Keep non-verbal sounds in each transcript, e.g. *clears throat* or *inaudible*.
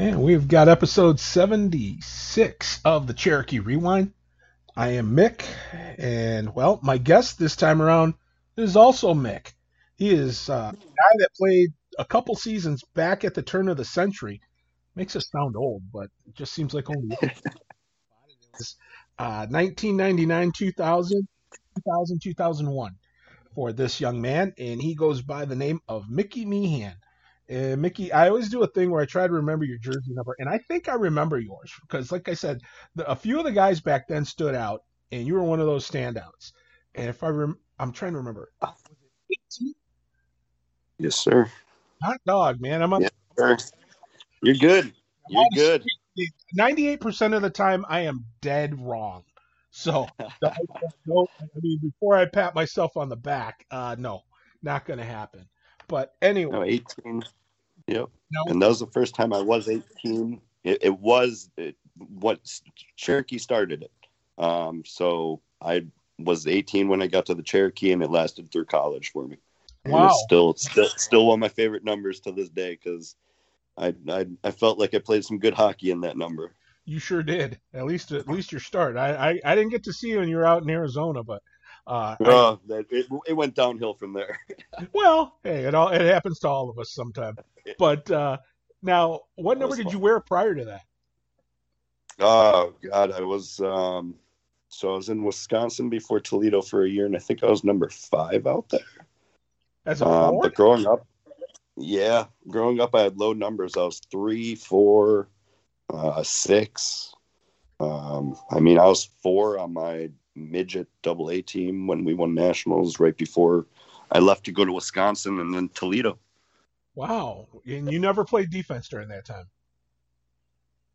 And we've got episode 76 of the Cherokee Rewind. I am Mick, and well, my guest this time around is also Mick. He is uh, a guy that played a couple seasons back at the turn of the century. Makes us sound old, but it just seems like only *laughs* uh, 1999, 2000, 2000, 2001 for this young man, and he goes by the name of Mickey Meehan. And Mickey, I always do a thing where I try to remember your jersey number, and I think I remember yours because, like I said, the, a few of the guys back then stood out, and you were one of those standouts. And if I rem- I'm trying to remember, was it 18? Yes, sir. Hot dog, man. I'm on. Yes, sir. You're good. You're good. Ninety-eight percent of the time, I am dead wrong. So, *laughs* I mean, before I pat myself on the back, uh, no, not going to happen. But anyway, no, 18. Yep. No. And that was the first time I was 18. It, it was it, what Cherokee started it. Um, so I was 18 when I got to the Cherokee, and it lasted through college for me. And wow. It's still, still, still one of my favorite numbers to this day because I, I, I felt like I played some good hockey in that number. You sure did. At least, at least your start. I, I, I didn't get to see you when you were out in Arizona, but uh, oh, I, that, it, it went downhill from there. *laughs* well, hey, it all it happens to all of us sometime. But uh, now, what number did fun. you wear prior to that? Oh God, I was um, so I was in Wisconsin before Toledo for a year, and I think I was number five out there. As a um, but growing up, yeah, growing up, I had low numbers. I was three, four, uh, six. Um, I mean, I was four on my midget double A team when we won nationals right before I left to go to Wisconsin and then Toledo. Wow. And you never played defense during that time?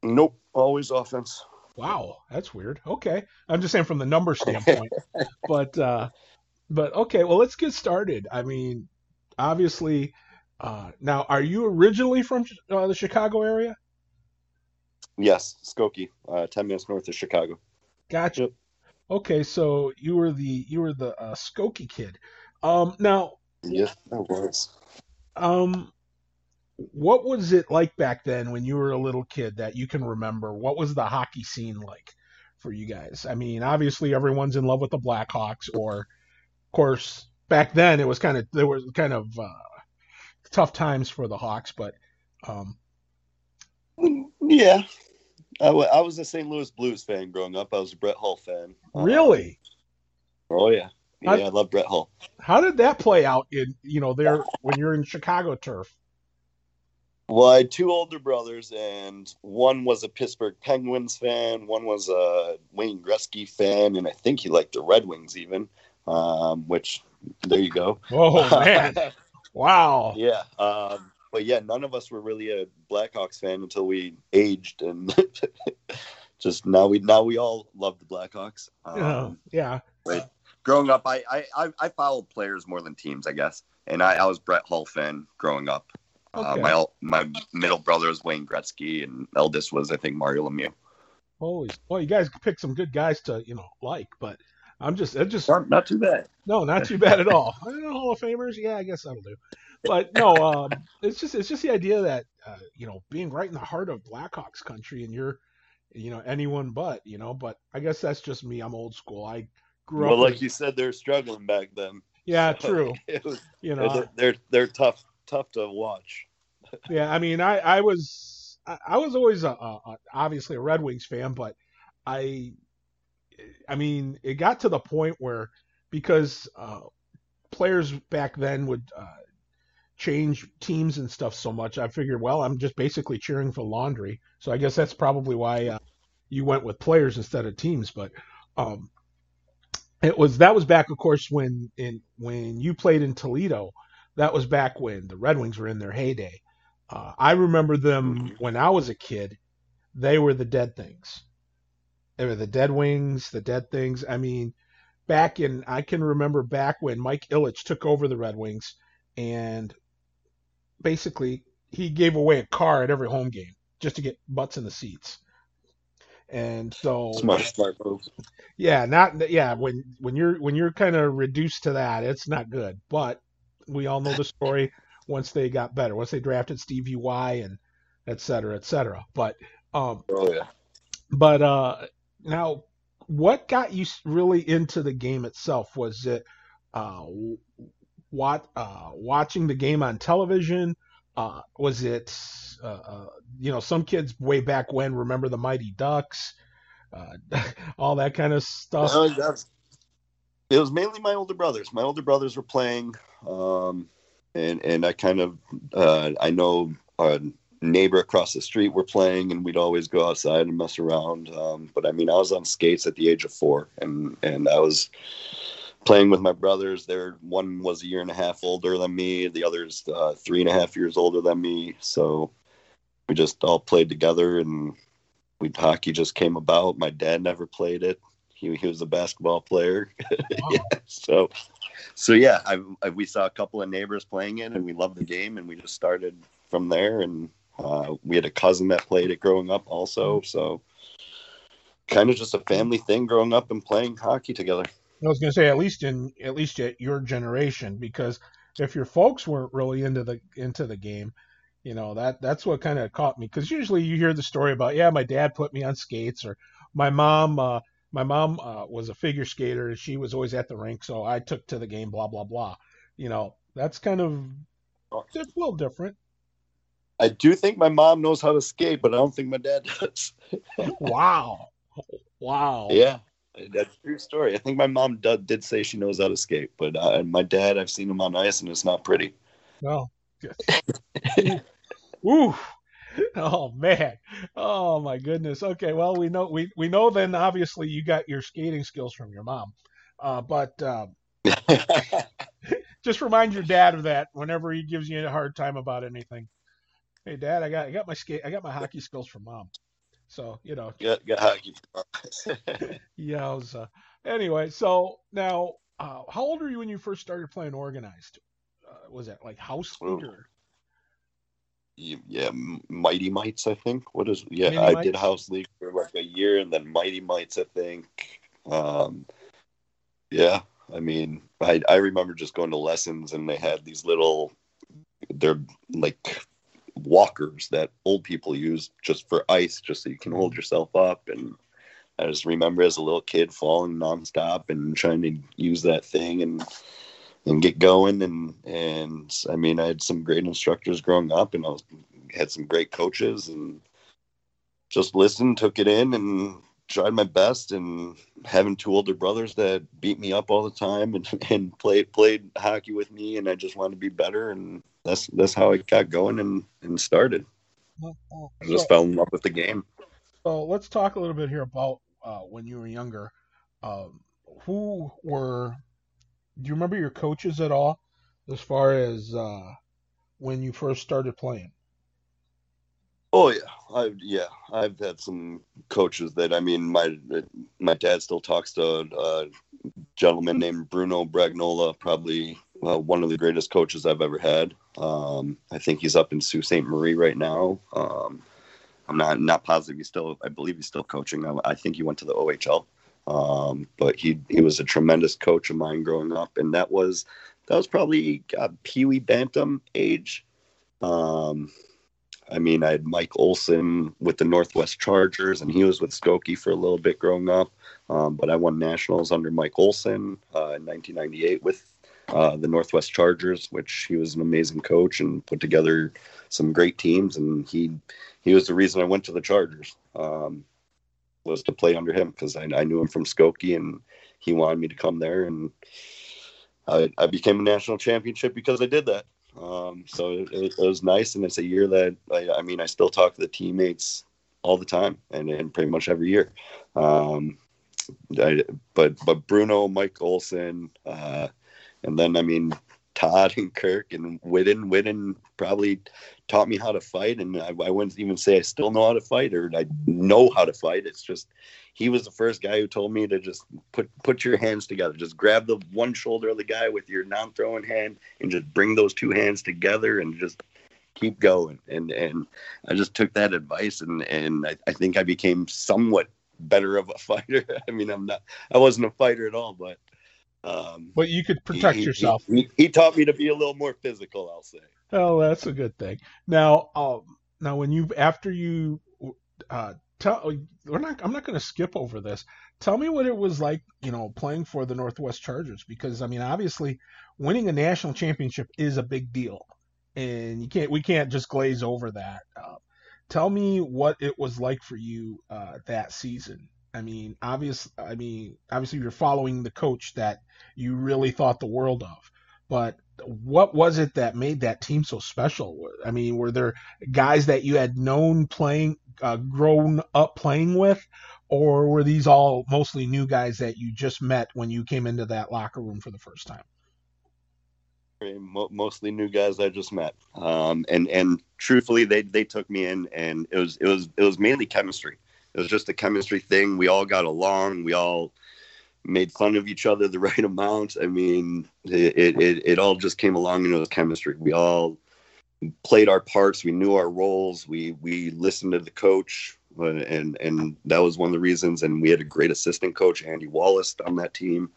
Nope. Always offense. Wow. That's weird. Okay. I'm just saying from the number standpoint. *laughs* but, uh, but okay. Well, let's get started. I mean, obviously, uh, now, are you originally from uh, the Chicago area? Yes, Skokie, uh, ten minutes north of Chicago. Gotcha. Yep. Okay, so you were the you were the uh, Skokie kid. Um, now, yes, I was. Um, what was it like back then when you were a little kid that you can remember? What was the hockey scene like for you guys? I mean, obviously everyone's in love with the Blackhawks, or of course back then it was kind of there was kind of uh, tough times for the Hawks, but um, yeah, I, w- I was a St. Louis Blues fan growing up. I was a Brett Hull fan. Really? Um, oh yeah, yeah. How, I love Brett Hull. How did that play out in you know there when you're in Chicago turf? Well, I had two older brothers, and one was a Pittsburgh Penguins fan, one was a Wayne Gretzky fan, and I think he liked the Red Wings even. Um, which there you go. Oh man! *laughs* wow. Yeah. Um, but yeah, none of us were really a Blackhawks fan until we aged, and *laughs* just now we now we all love the Blackhawks. Um, yeah. But growing up, I, I I followed players more than teams, I guess, and I, I was Brett Hull fan growing up. Uh, okay. Uh, my my middle brother was Wayne Gretzky, and eldest was I think Mario Lemieux. Holy, well, you guys picked some good guys to you know like, but I'm just it just not, not too bad. No, not too bad at all. *laughs* Hall of Famers, yeah, I guess that'll do but no, um, it's just it's just the idea that uh, you know being right in the heart of Blackhawks country and you're you know anyone but you know. But I guess that's just me. I'm old school. I grew well, up. Well, like you said, they're struggling back then. Yeah, so true. *laughs* Was, you know, they're, they're they're tough tough to watch. *laughs* yeah, I mean, I I was I was always a, a, obviously a Red Wings fan, but I I mean, it got to the point where because uh, players back then would uh, change teams and stuff so much, I figured, well, I'm just basically cheering for laundry. So I guess that's probably why uh, you went with players instead of teams. But um, it was that was back, of course, when in when you played in Toledo. That was back when the Red Wings were in their heyday. Uh, I remember them when I was a kid. They were the dead things. They were the dead wings, the dead things. I mean, back in I can remember back when Mike Ilitch took over the Red Wings and basically he gave away a car at every home game just to get butts in the seats. And so smart, smart move. Yeah, not yeah. When when you're when you're kind of reduced to that, it's not good. But we all know the story. Once they got better, once they drafted Stevie Y and et cetera, et cetera. But um, oh yeah. But uh, now, what got you really into the game itself? Was it uh, what uh, watching the game on television? Uh, was it uh, uh, you know some kids way back when remember the Mighty Ducks, uh, *laughs* all that kind of stuff? it was mainly my older brothers. My older brothers were playing, um, and and I kind of uh, I know a neighbor across the street were playing, and we'd always go outside and mess around. Um, but I mean, I was on skates at the age of four, and and I was playing with my brothers. There, one was a year and a half older than me. The other's uh, three and a half years older than me. So we just all played together, and we hockey just came about. My dad never played it. He, he was a basketball player. *laughs* Wow. yeah, so so yeah, I, I, we saw a couple of neighbors playing it, and we loved the game, and we just started from there. And uh, we had a cousin that played it growing up, also. So kind of just a family thing, growing up and playing hockey together. I was going to say at least in at least at your generation, because if your folks weren't really into the into the game, you know that that's what kind of caught me. Because usually you hear the story about yeah, my dad put me on skates, or my mom uh, my mom uh, was a figure skater and she was always at the rink, so I took to the game. Blah blah blah. You know that's kind of it's a little different. I do think my mom knows how to skate, but I don't think my dad *laughs* does. wow. Wow. Yeah. That's true story. I think my mom did, did say she knows how to skate, but uh, my dad, I've seen him on ice, and it's not pretty. *laughs* Well, ooh, oh man, oh my goodness. Okay, well we know we we know then obviously you got your skating skills from your mom, uh, but uh, *laughs* just remind your dad of that whenever he gives you a hard time about anything. Hey, Dad, I got I got my skate I got my hockey skills from mom. So you know, got got hockey. yeah. Was, uh, anyway, so now, uh, how old were you when you first started playing organized? Uh, was that like house league or? Yeah, Mighty Mites, I think. What is? Yeah, Mighty I Mites? did house league for like a year, and then Mighty Mites, I think. Um, yeah, I mean, I I remember just going to lessons, and they had these little, they're like walkers that old people use just for ice, just so you can hold yourself up. And I just remember as a little kid falling nonstop and trying to use that thing and and get going. And and I mean, I had some great instructors growing up, and I was, had some great coaches, and just listened, took it in, and tried my best and having two older brothers that beat me up all the time and, *laughs* and played played hockey with me and I just wanted to be better and that's that's how I got going and, and started. I just fell in love with the game. So let's talk a little bit here about uh, when you were younger. Um, who were? Do you remember your coaches at all, as far as uh, when you first started playing? Oh yeah, I yeah, I've had some coaches that I mean, my my dad still talks to a gentleman named Bruno Bragnola, probably uh, one of the greatest coaches I've ever had. Um, I think he's up in Sault Ste. Marie right now. Um, I'm not not positive he's still. I believe he's still coaching. I, I think he went to the OHL. Um, but he he was a tremendous coach of mine growing up, and that was that was probably uh, Pee Wee Bantam age. Um, I mean, I had Mike Olson with the Northwest Chargers, and he was with Skokie for a little bit growing up. Um, but I won nationals under Mike Olson uh, in 1998 with uh, the Northwest Chargers, which he was an amazing coach and put together some great teams. And he he was the reason I went to the Chargers um, was to play under him because I, I, knew him from Skokie and he wanted me to come there. And I, I became a national championship because I did that. Um, so it, it, was nice, and it's a year that I, I, mean I still talk to the teammates all the time and, and pretty much every year. Um, I, but but Bruno, Mike Olson, uh, and then I mean Todd and Kirk and Whitten. Whitten probably taught me how to fight, and I, I, wouldn't even say I still know how to fight or I know how to fight. It's just he was the first guy who told me to just put put your hands together, just grab the one shoulder of the guy with your non-throwing hand, and just bring those two hands together and just keep going. And and I just took that advice, and and I, I think I became somewhat better of a *laughs* fighter. I mean, I'm not, I wasn't a fighter at all, but um, but you could protect he, yourself. He, he, taught me to be a little more physical. I'll say. Oh, that's a good thing. Now, um, now when you after you uh, tell we're not I'm not going to skip over this. Tell me what it was like, you know, playing for the Northwest Chargers because I mean, obviously, winning a national championship is a big deal, and you can't we can't just glaze over that. Uh, tell me what it was like for you uh, that season. I mean, obvious. I mean, obviously, you're following the coach that you really thought the world of, but what was it that made that team so special? I mean, were there guys that you had known playing, uh, grown up playing with, or were these all mostly new guys that you just met when you came into that locker room for the first time? Mostly new guys I just met, um, and and truthfully, they they took me in, and it was it was it was mainly chemistry. It was just a chemistry thing. We all got along. We all made fun of each other the *laughs* right amount. I mean, it, it, it all just came along and it was chemistry. We all played our parts. We knew our roles. We, we listened to the coach uh, and, and that was one of the reasons. And we had a great assistant coach, Andy Wallace on that team.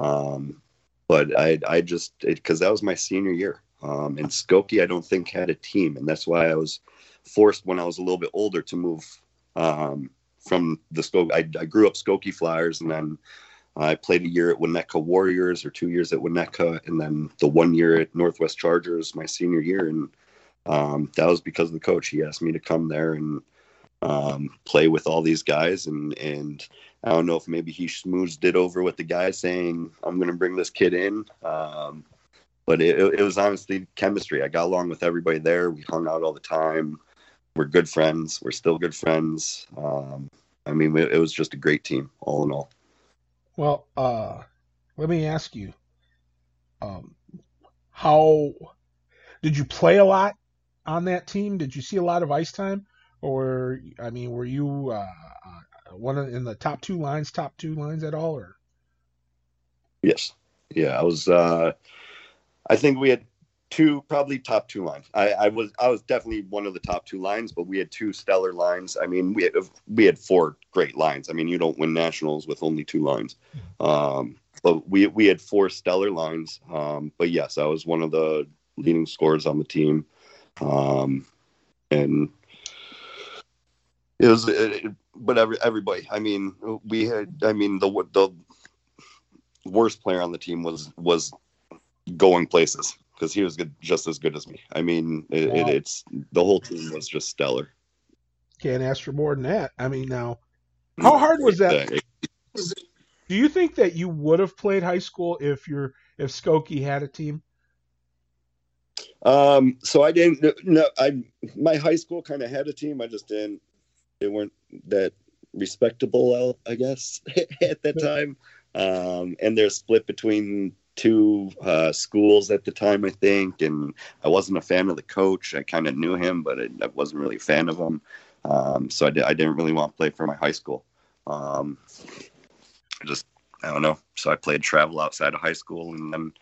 Um, but I, I just, cause that was my senior year. Um, and Skokie, I don't think had a team. And that's why I was forced when I was a little bit older to move, um, from the Skokie. I, I grew up Skokie Flyers and then I played a year at Winnetka Warriors or two years at Winnetka, and then the one year at Northwest Chargers my senior year. And um, that was because of the coach. He asked me to come there and um, play with all these guys. And, and I don't know if maybe he smoothed it over with the guys saying, I'm going to bring this kid in. Um, but it, it was honestly chemistry. I got along with everybody there. We hung out all the time. We're good friends. We're still good friends. Um, I mean, it, it was just a great team, all in all. Well, uh, let me ask you, um, how did you play a lot on that team? Did you see a lot of ice time, or I mean, were you uh, uh, one of, in the top two lines, top two lines at all, or? Yes, yeah, I was. Uh, I think we had two probably top two lines. I, I, was I was definitely one of the top two lines, but we had two stellar lines. I mean, we had, we had four great lines. I mean, you don't win nationals with only two lines. Um, but we we had four stellar lines. Um, but yes, I was one of the leading scorers on the team, um, and it was. It, but every, everybody, I mean, we had. I mean, the the worst player on the team was was going places because he was good, just as good as me. I mean, it, wow. it, it's the whole team was just stellar. Can't ask for more than that. I mean, now, how hard was that? Do you think that you would have played high school if you're if Skokie had a team? Um, so I didn't. No, I my high school kind of had a team. I just didn't. They weren't that respectable, I guess, *laughs* at that time. Um, and they're split between two uh, schools at the time, I think, and I wasn't a fan of the coach. I kind of knew him, but I, I, wasn't really a fan of him. Um, so I, I, didn't really want to play for my high school. Um, I just, I don't know. So I played travel outside of high school, and then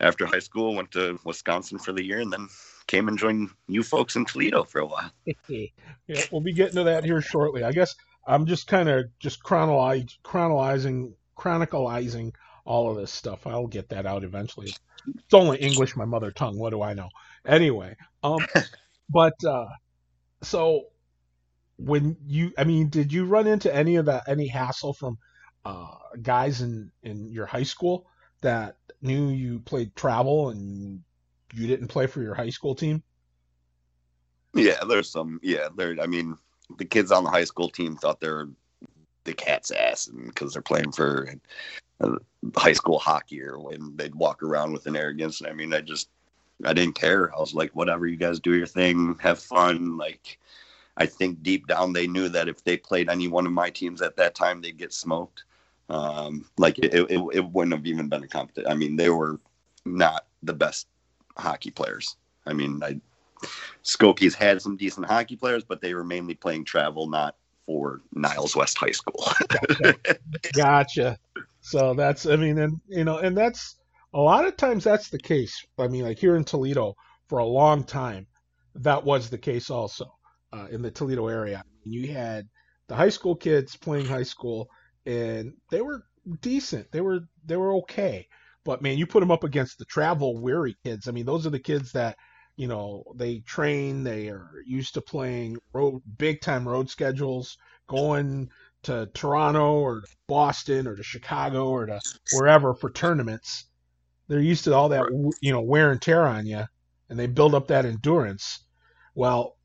after high school, went to Wisconsin for the year, and then came and joined you folks in Toledo for a while. *laughs* yeah, we'll be getting to that here shortly. I guess I'm just kind of just chronologizing, chronologizing, chronicalizing all of this stuff. I'll get that out eventually. It's only English, my mother tongue. What do I know? Anyway, um, *laughs* but uh, so when you, I mean, did you run into any of that, any hassle from uh, guys in in your high school that knew you played travel and you didn't play for your high school team? Yeah, there's some. Yeah, there. I mean, the kids on the high school team thought they're the cat's ass because they're playing for uh, high school hockey or when they'd walk around with an arrogance. And I mean, I just, I didn't care. I was like, whatever, you guys do your thing, have fun. Like, I think deep down they knew that if they played any one of my teams at that time, they'd get smoked. Um, like it, it, it wouldn't have even been a competition. I mean, they were not the best hockey players. I mean, I Skokie's had some decent hockey players, but they were mainly playing travel, not for Niles West High School. *laughs* gotcha. So that's, I mean, and you know, and that's a lot of times that's the case. I mean, like here in Toledo for a long time, that was the case also uh, in the Toledo area. You had the high school kids playing high school, and they were decent. They were they were okay. But man, you put them up against the travel weary kids. I mean, those are the kids that you know, they train, they are used to playing road big time road schedules, going to Toronto or Boston or to Chicago or to wherever for tournaments. They're used to all that, you know, wear and tear on you, and they build up that endurance. Well,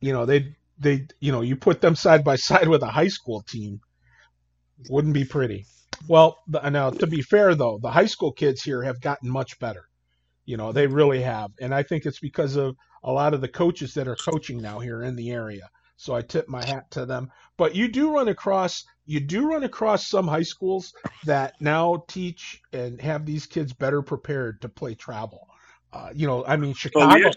you know, they they you know, you put them side by side with a high school team, wouldn't be pretty. Well, now to be fair though, the high school kids here have gotten much better. You know, they really have, and I think it's because of a lot of the coaches that are coaching now here in the area. So I tip my hat to them. But you do run across you do run across some high schools that now teach and have these kids better prepared to play travel. Uh, you know, I mean Chicago. Well, we, had,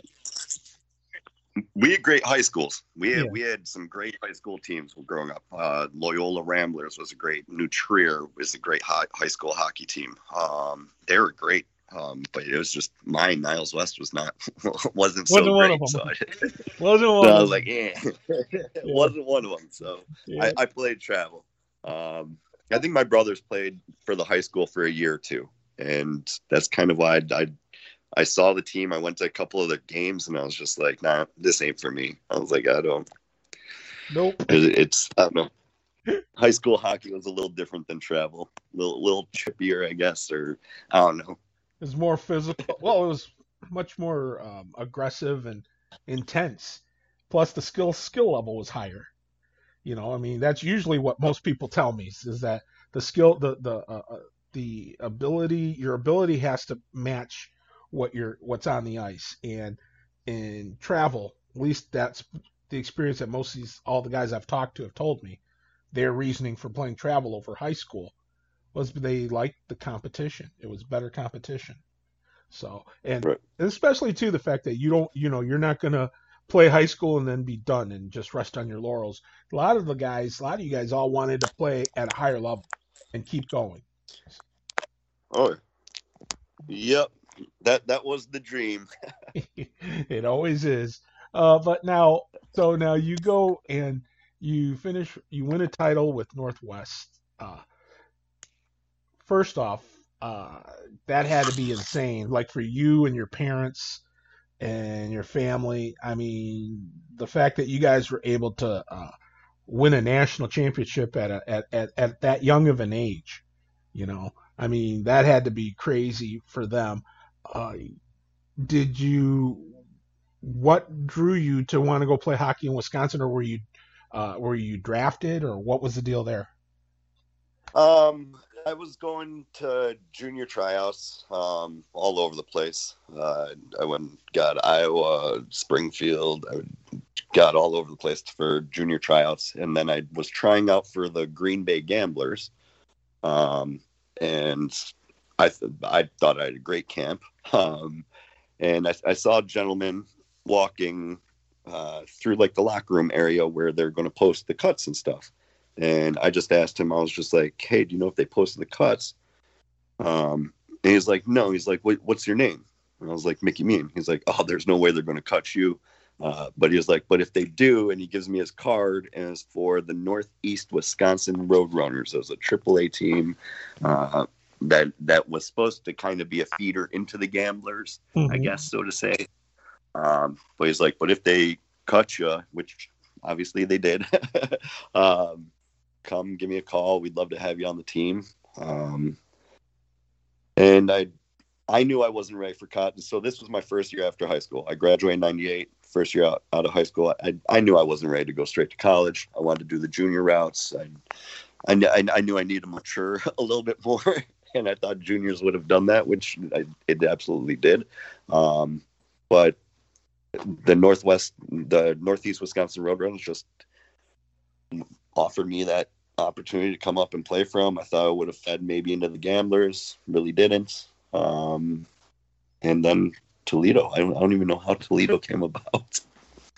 we, had, great high schools. We had yeah. we had some great high school teams growing up. Uh, Loyola Ramblers was a great. New Trier was a great high, high school hockey team. Um, they were great. Um, but it was just mine. Niles West was not *laughs* wasn't so wasn't great. So I, *laughs* wasn't one. So I was like, it *laughs* yeah. wasn't one of them. So yeah. I, I, played travel. Um, I think my brothers played for the high school for a year or two, and that's kind of why I, I I saw the team. I went to a couple of their games, and I was just like, nah, this ain't for me. I was like, I don't. Nope. It, it's I don't know high school hockey was a little different than travel, a little, little chippier, I guess, or I don't know was more physical. Well, it was much more um, aggressive and intense. Plus, the skill skill level was higher. You know, I mean, that's usually what most people tell me is that the skill, the the uh, uh, the ability, your ability has to match what you're what's on the ice. And in travel, at least that's the experience that most of these all the guys I've talked to have told me. Their reasoning for playing travel over high school was they liked the competition. It was better competition. So and, right. and especially too the fact that you don't you know you're not gonna play high school and then be done and just rest on your laurels. A lot of the guys, a lot of you guys all wanted to play at a higher level and keep going. Oh, yep, that that was the dream. *laughs* *laughs* it always is. Uh, but now, so now you go and you finish, you win a title with Northwest. Uh, first off, uh, that had to be insane. Like for you and your parents and your family. I mean, the fact that you guys were able to uh, win a national championship at, a, at at at that young of an age, you know, I mean, that had to be crazy for them. Uh, did you? What drew you to want to go play hockey in Wisconsin, or were you uh, were you drafted, or what was the deal there? Um, I was going to junior tryouts um, all over the place. Uh, I went, got Iowa, Springfield. I got all over the place for junior tryouts, and then I was trying out for the Green Bay Gamblers. Um, and I th- I thought I had a great camp. *laughs* Um, and I, I, saw a gentleman walking uh, through like the locker room area where they're going to post the cuts and stuff. And I just asked him, I was just like, hey, do you know if they posted the cuts? Um, and he's like, no. He's like, what's your name? And I was like, Mickey Meehan. He's like, oh, there's no way they're going to cut you. Uh, but he was like, but if they do, and he gives me his card, and it's for the Northeast Wisconsin Roadrunners. It was a AAA team uh, that that was supposed to kind of be a feeder into the Gamblers, mm-hmm. I guess, so to say. Um, but he's like, but if they cut you, which obviously they did, *laughs* um, come give me a call. We'd love to have you on the team. Um, and I, I knew I wasn't ready for cotton. So this was my first year after high school. I graduated in 98, first year out, out of high school. I, I knew I wasn't ready to go straight to college. I wanted to do the junior routes. I, I, I knew I needed to mature *laughs* a little bit more. *laughs* and I thought juniors would have done that, which I, it absolutely did. Um, but the Northwest, the Northeast Wisconsin Roadrunners just offered me that opportunity to come up and play for them. I thought I would have fed maybe into the Gamblers, really didn't. Um, and then Toledo. I don't, I don't, even know how Toledo came about.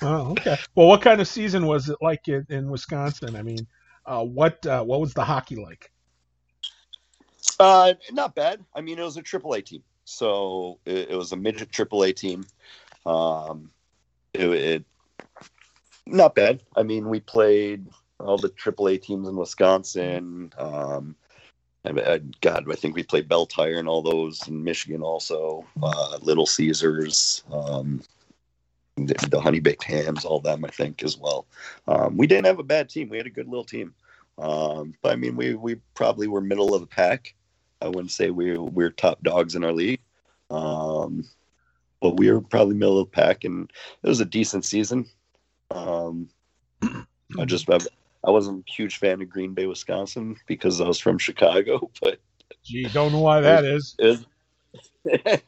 Oh, okay. Well, what kind of season was it like in, in Wisconsin? I mean, uh, what uh, what was the hockey like? Uh, not bad. I mean, it was a AAA team, so it, it was a midget AAA team. Um, it, it not bad. I mean, we played all the AAA teams in Wisconsin. Um, I, God, I think we played Bell Tire and all those in Michigan also. Uh, Little Caesars. Um, the, the honey baked hams, all them, I think, as well. Um, we didn't have a bad team. We had a good little team. Um, but I mean, we, we probably were middle of the pack. I wouldn't say we we we're top dogs in our league. Um, but we were probably middle of the pack, and it was a decent season. Um, I just I, I wasn't a huge fan of Green Bay, Wisconsin, because I was from Chicago. *laughs* But gee, don't know why that is. *laughs* *laughs*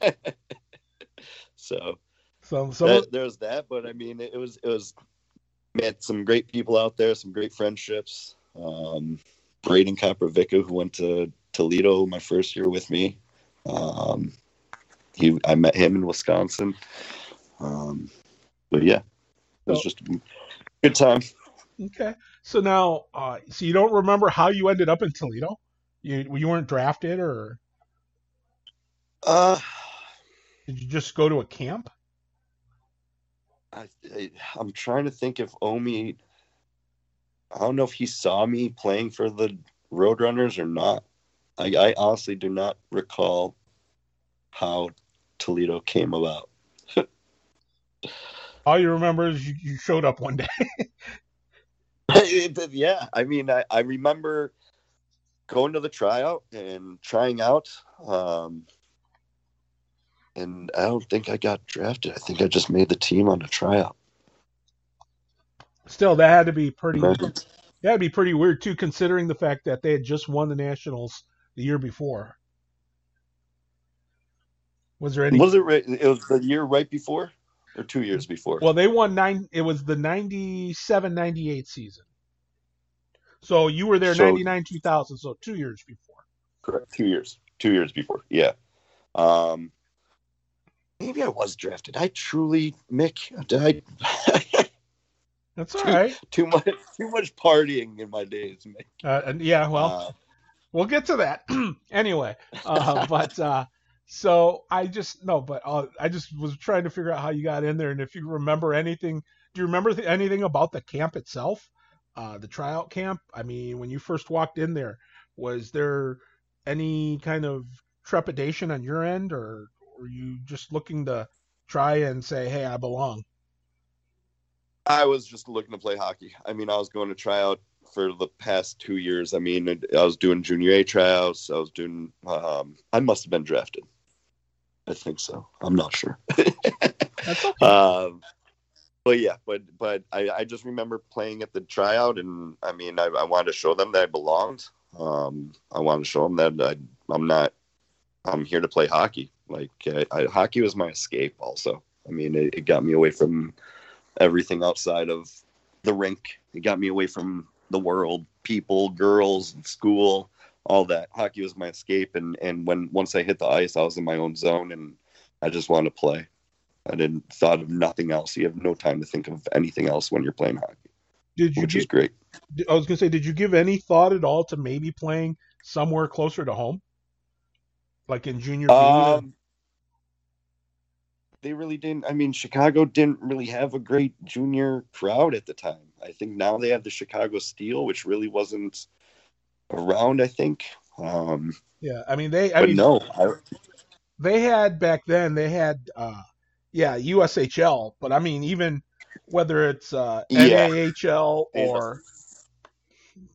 so, so, so that, there's that. But I mean, it was it was met some great people out there, some great friendships. Um, Braden Koprivica, who went to Toledo my first year with me. Um, he I met him in Wisconsin. Um, but yeah, it was just a good time. Okay, so now, uh, so you don't remember how you ended up in Toledo? You you weren't drafted, or uh, did you just go to a camp? I, I I'm trying to think if Omi. I don't know if he saw me playing for the Roadrunners or not. I, I honestly do not recall how Toledo came about. *laughs* All you remember is you, you showed up one day. *laughs* *laughs* yeah, I mean, I, I remember going to the tryout and trying out. Um, and I don't think I got drafted. I think I just made the team on a tryout. Still, that had to be pretty. That had to be pretty weird too, considering the fact that they had just won the nationals the year before. Was there any? Was it? It was the year right before, or two years before. Well, they won nine. It was the 97-98 season. So you were there so, 99 2000 so 2 years before. Correct. 2 years. 2 years before. Yeah. Um maybe I was drafted. I truly Mick did I *laughs* That's all too, right. Too much too much partying in my days, Mick. Uh, and yeah, well, uh, we'll get to that *clears throat* anyway. Uh, *laughs* but uh, so I just no, but uh, I just was trying to figure out how you got in there, and if you remember anything. Do you remember th- anything about the camp itself? uh, the tryout camp. I mean, when you first walked in there, was there any kind of trepidation on your end, or were you just looking to try and say, "Hey, I belong"? I was just looking to play hockey. I mean, I was going to try out for the past two years. I mean, I was doing junior A tryouts. I was doing. Um, I must have been drafted. I think so. I'm not sure. *laughs* That's okay. Um, but yeah, but but I, I just remember playing at the tryout, and I mean, I, I wanted to show them that I belonged. Um, I wanted to show them that I, I'm not. I'm here to play hockey. Like I, I, hockey was my escape. Also, I mean, it, it got me away from everything outside of the rink. It got me away from the world, people, girls, and school, all that. Hockey was my escape, and and when once I hit the ice, I was in my own zone, and I just wanted to play. I didn't thought of nothing else. You have no time to think of anything else when you're playing hockey. Did you which is great. I was gonna say, did you give any thought at all to maybe playing somewhere closer to home, like in junior? Um, they really didn't. I mean, Chicago didn't really have a great junior crowd at the time. I think now they have the Chicago Steel, which really wasn't around. I think. Um, yeah, I mean they. I mean, no, I, they had back then. They had uh, yeah, USHL, but I mean, even whether it's uh, yeah. NAHL or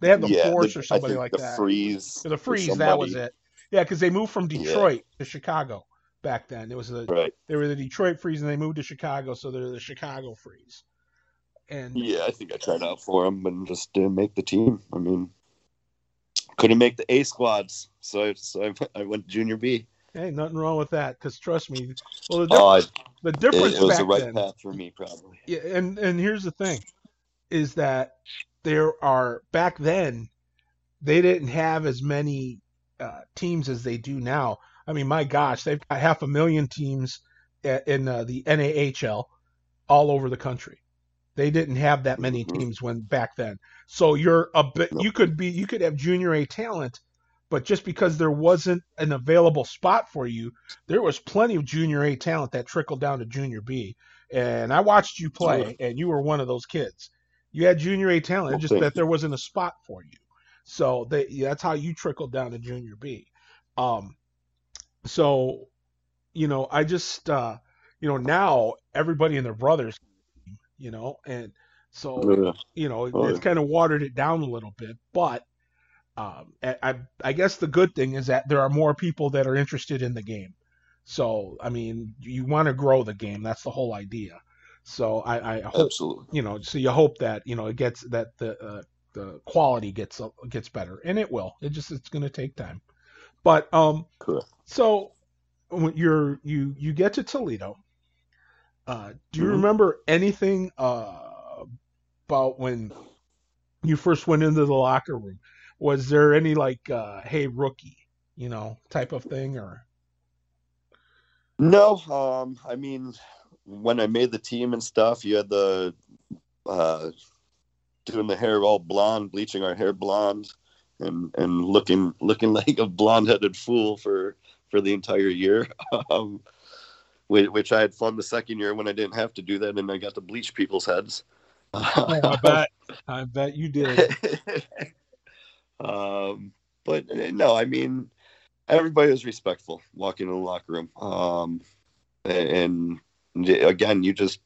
they had the yeah, Force the, or somebody like the that. Freeze. The Freeze, that was it. Yeah, because they moved from Detroit yeah. to Chicago back then. It was the right. they were the Detroit Freeze, and they moved to Chicago, so they're the Chicago Freeze. And yeah, I think I tried out for them and just didn't make the team. I mean, couldn't make the A squads, so I, so I, I went junior B. Hey, nothing wrong with that. Because trust me, well, the, oh, I, the difference it, it was the right then, path for me, probably. Yeah, and and here's the thing, is that there are back then, they didn't have as many uh, teams as they do now. I mean, my gosh, they've got half a million teams in uh, the NAHL all over the country. They didn't have that many mm-hmm. teams when back then. So you're a bit. You could be. You could have junior A talent but just because there wasn't an available spot for you, there was plenty of junior A talent that trickled down to junior B. And I watched you play, and you were one of those kids. You had junior A talent, well, just that there wasn't a spot for you. So they, that's how you trickled down to junior B. Um, so, you know, I just, uh, you know, now everybody and their brothers, you know, and so, yeah. you know, oh, it's yeah. kind of watered it down a little bit. But um, I, I guess the good thing is that there are more people that are interested in the game. So, I mean, you want to grow the game. That's the whole idea. So I, I hope, Absolutely. you know, so you hope that, you know, it gets that the, uh, the quality gets, uh, gets better and it will, it just, it's going to take time. But, um, cool. so when you're, you, you get to Toledo, uh, do you mm-hmm. remember anything, uh, about when you first went into the locker room? Was there any like, uh, hey, rookie, you know, type of thing or? No, um, I mean, when I made the team and stuff, you had the uh, doing the hair all blonde, bleaching our hair blonde, and and looking looking *laughs* like a blonde headed fool for for the entire year. *laughs* um, which I had fun the second year when I didn't have to do that, and I got to bleach people's heads. oh, I *laughs* bet, I bet you did. *laughs* um, but no, I mean, everybody was respectful walking in the locker room. Um, and again, you just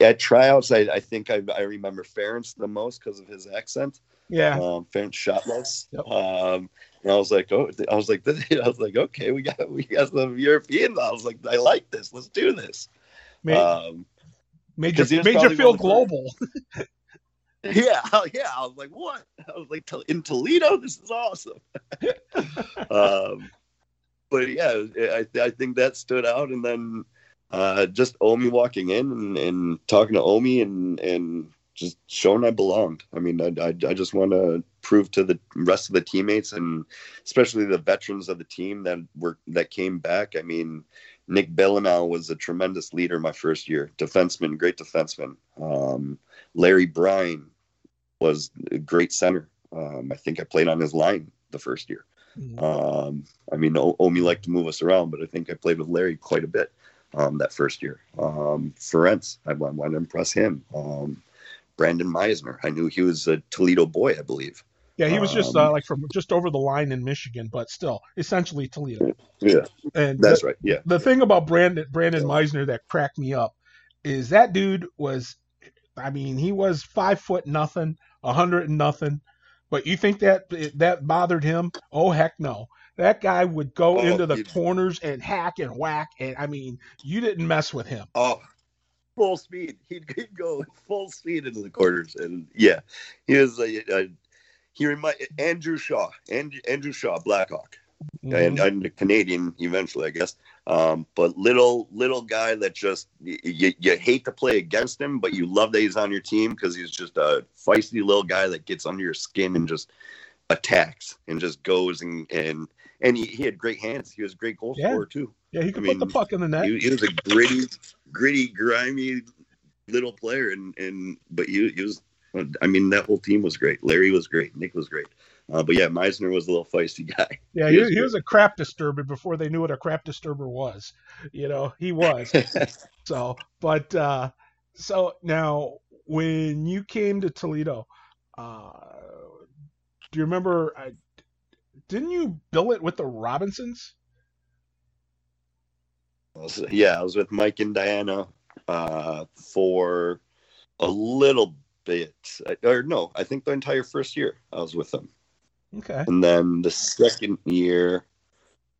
at tryouts, I, I think I, I remember Ference the most because of his accent. Yeah, um, Ference Shotless. Yep. Um, and I was like, oh, I was like, this, *laughs* I was like, okay, we got we got some European. I was like, I like this. Let's do this. Made, um, made you, made you feel global. *laughs* yeah, *laughs* yeah. I was like, what? I was like, in Toledo, this is awesome. um, but yeah, I, I think that stood out. And then uh, just Omi walking in and, and talking to Omi and, and just showing I belonged. I mean, I, I, I just want to prove to the rest of the teammates and especially the veterans of the team that were that came back. I mean, Nick Bellinal was a tremendous leader my first year, defenseman, great defenseman. Um, Larry Bryan was a great center. Um, I think I played on his line the first year. Mm-hmm. Um, I mean, Omi liked to move us around, but I think I played with Larry quite a bit um, that first year. Um, Ference, I wanted to impress him. Um, Brandon Meisner, I knew he was a Toledo boy, I believe. Yeah, he was just uh, um, like from just over the line in Michigan, but still essentially Toledo. Yeah, and that's the, right. Yeah. The thing about Brandon Brandon yeah. Meisner that cracked me up is that dude was, I mean, he was five foot nothing, a hundred and nothing, but you think that that bothered him? Oh heck no! That guy would go oh, into the corners and hack and whack, and I mean, you didn't mess with him. Oh, full speed. *laughs* He'd, he'd go full speed into the corners, and yeah, he was a, a he remind Andrew Shaw, Andrew, Andrew Shaw, Blackhawk, mm-hmm. and, and a Canadian eventually, I guess. Um, but little little guy that just you, you hate to play against him, but you love that he's on your team because he's just a feisty little guy that gets under your skin and just attacks and just goes and and and he, he had great hands. He was a great goal yeah. scorer too. Yeah, he could I put mean, the puck in the net. He, he, was a gritty, gritty, grimy little player, and and but he, he was. I mean, that whole team was great. Larry was great. Nick was great. Uh, but yeah, Meisner was a little feisty *laughs* guy. Yeah, he, he, was, he was, a crap disturber before they knew what a crap disturber was. You know, he was. *laughs* so, but uh, so now when you came to Toledo, uh, do you remember? Uh, didn't you bill it with the Robinsons? Yeah, I was with Mike and Diana uh, for a little bit, or no, I think the entire first year I was with them. Okay. And then the second year,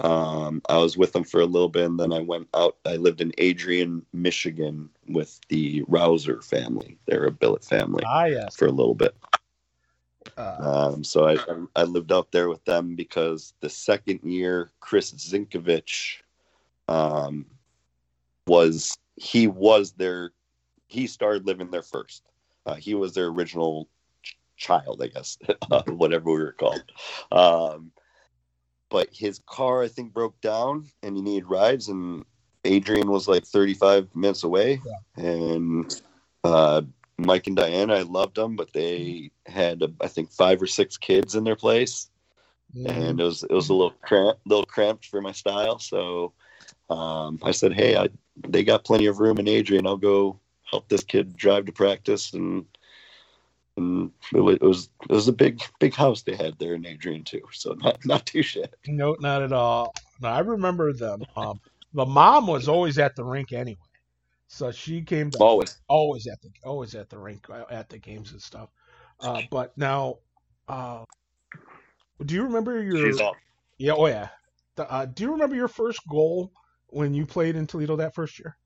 um, I was with them for a little bit, and then I went out. I lived in Adrian, Michigan, with the Rouser family. They're a billet family. Ah, yes. For a little bit. Uh, um, so I I lived out there with them because the second year, Chris Zinkovich, um, was he was their he started living there first. Uh, he was their original child, I guess, *laughs* whatever we were called. Um, but his car, I think, broke down and he needed rides, and Adrian was like 35 minutes away. Yeah. And uh, Mike and Diana, I loved them, but they had, I think, five or six kids in their place. Mm-hmm. And it was it was a little cramped, little cramped for my style. So um, I said, "Hey, I, they got plenty of room in Adrian. I'll go help this kid drive to practice and and it was, it was it was a big big house they had there in Adrian too. So *laughs* not not too shabby. No, not at all. No, I remember them. Um, the mom was always at the rink anyway, so she came to always always at the always at the rink uh, at the games and stuff. Uh, but now, uh, do you remember your? She's off. Yeah, oh yeah. Uh, do you remember your first goal when you played in Toledo that first year?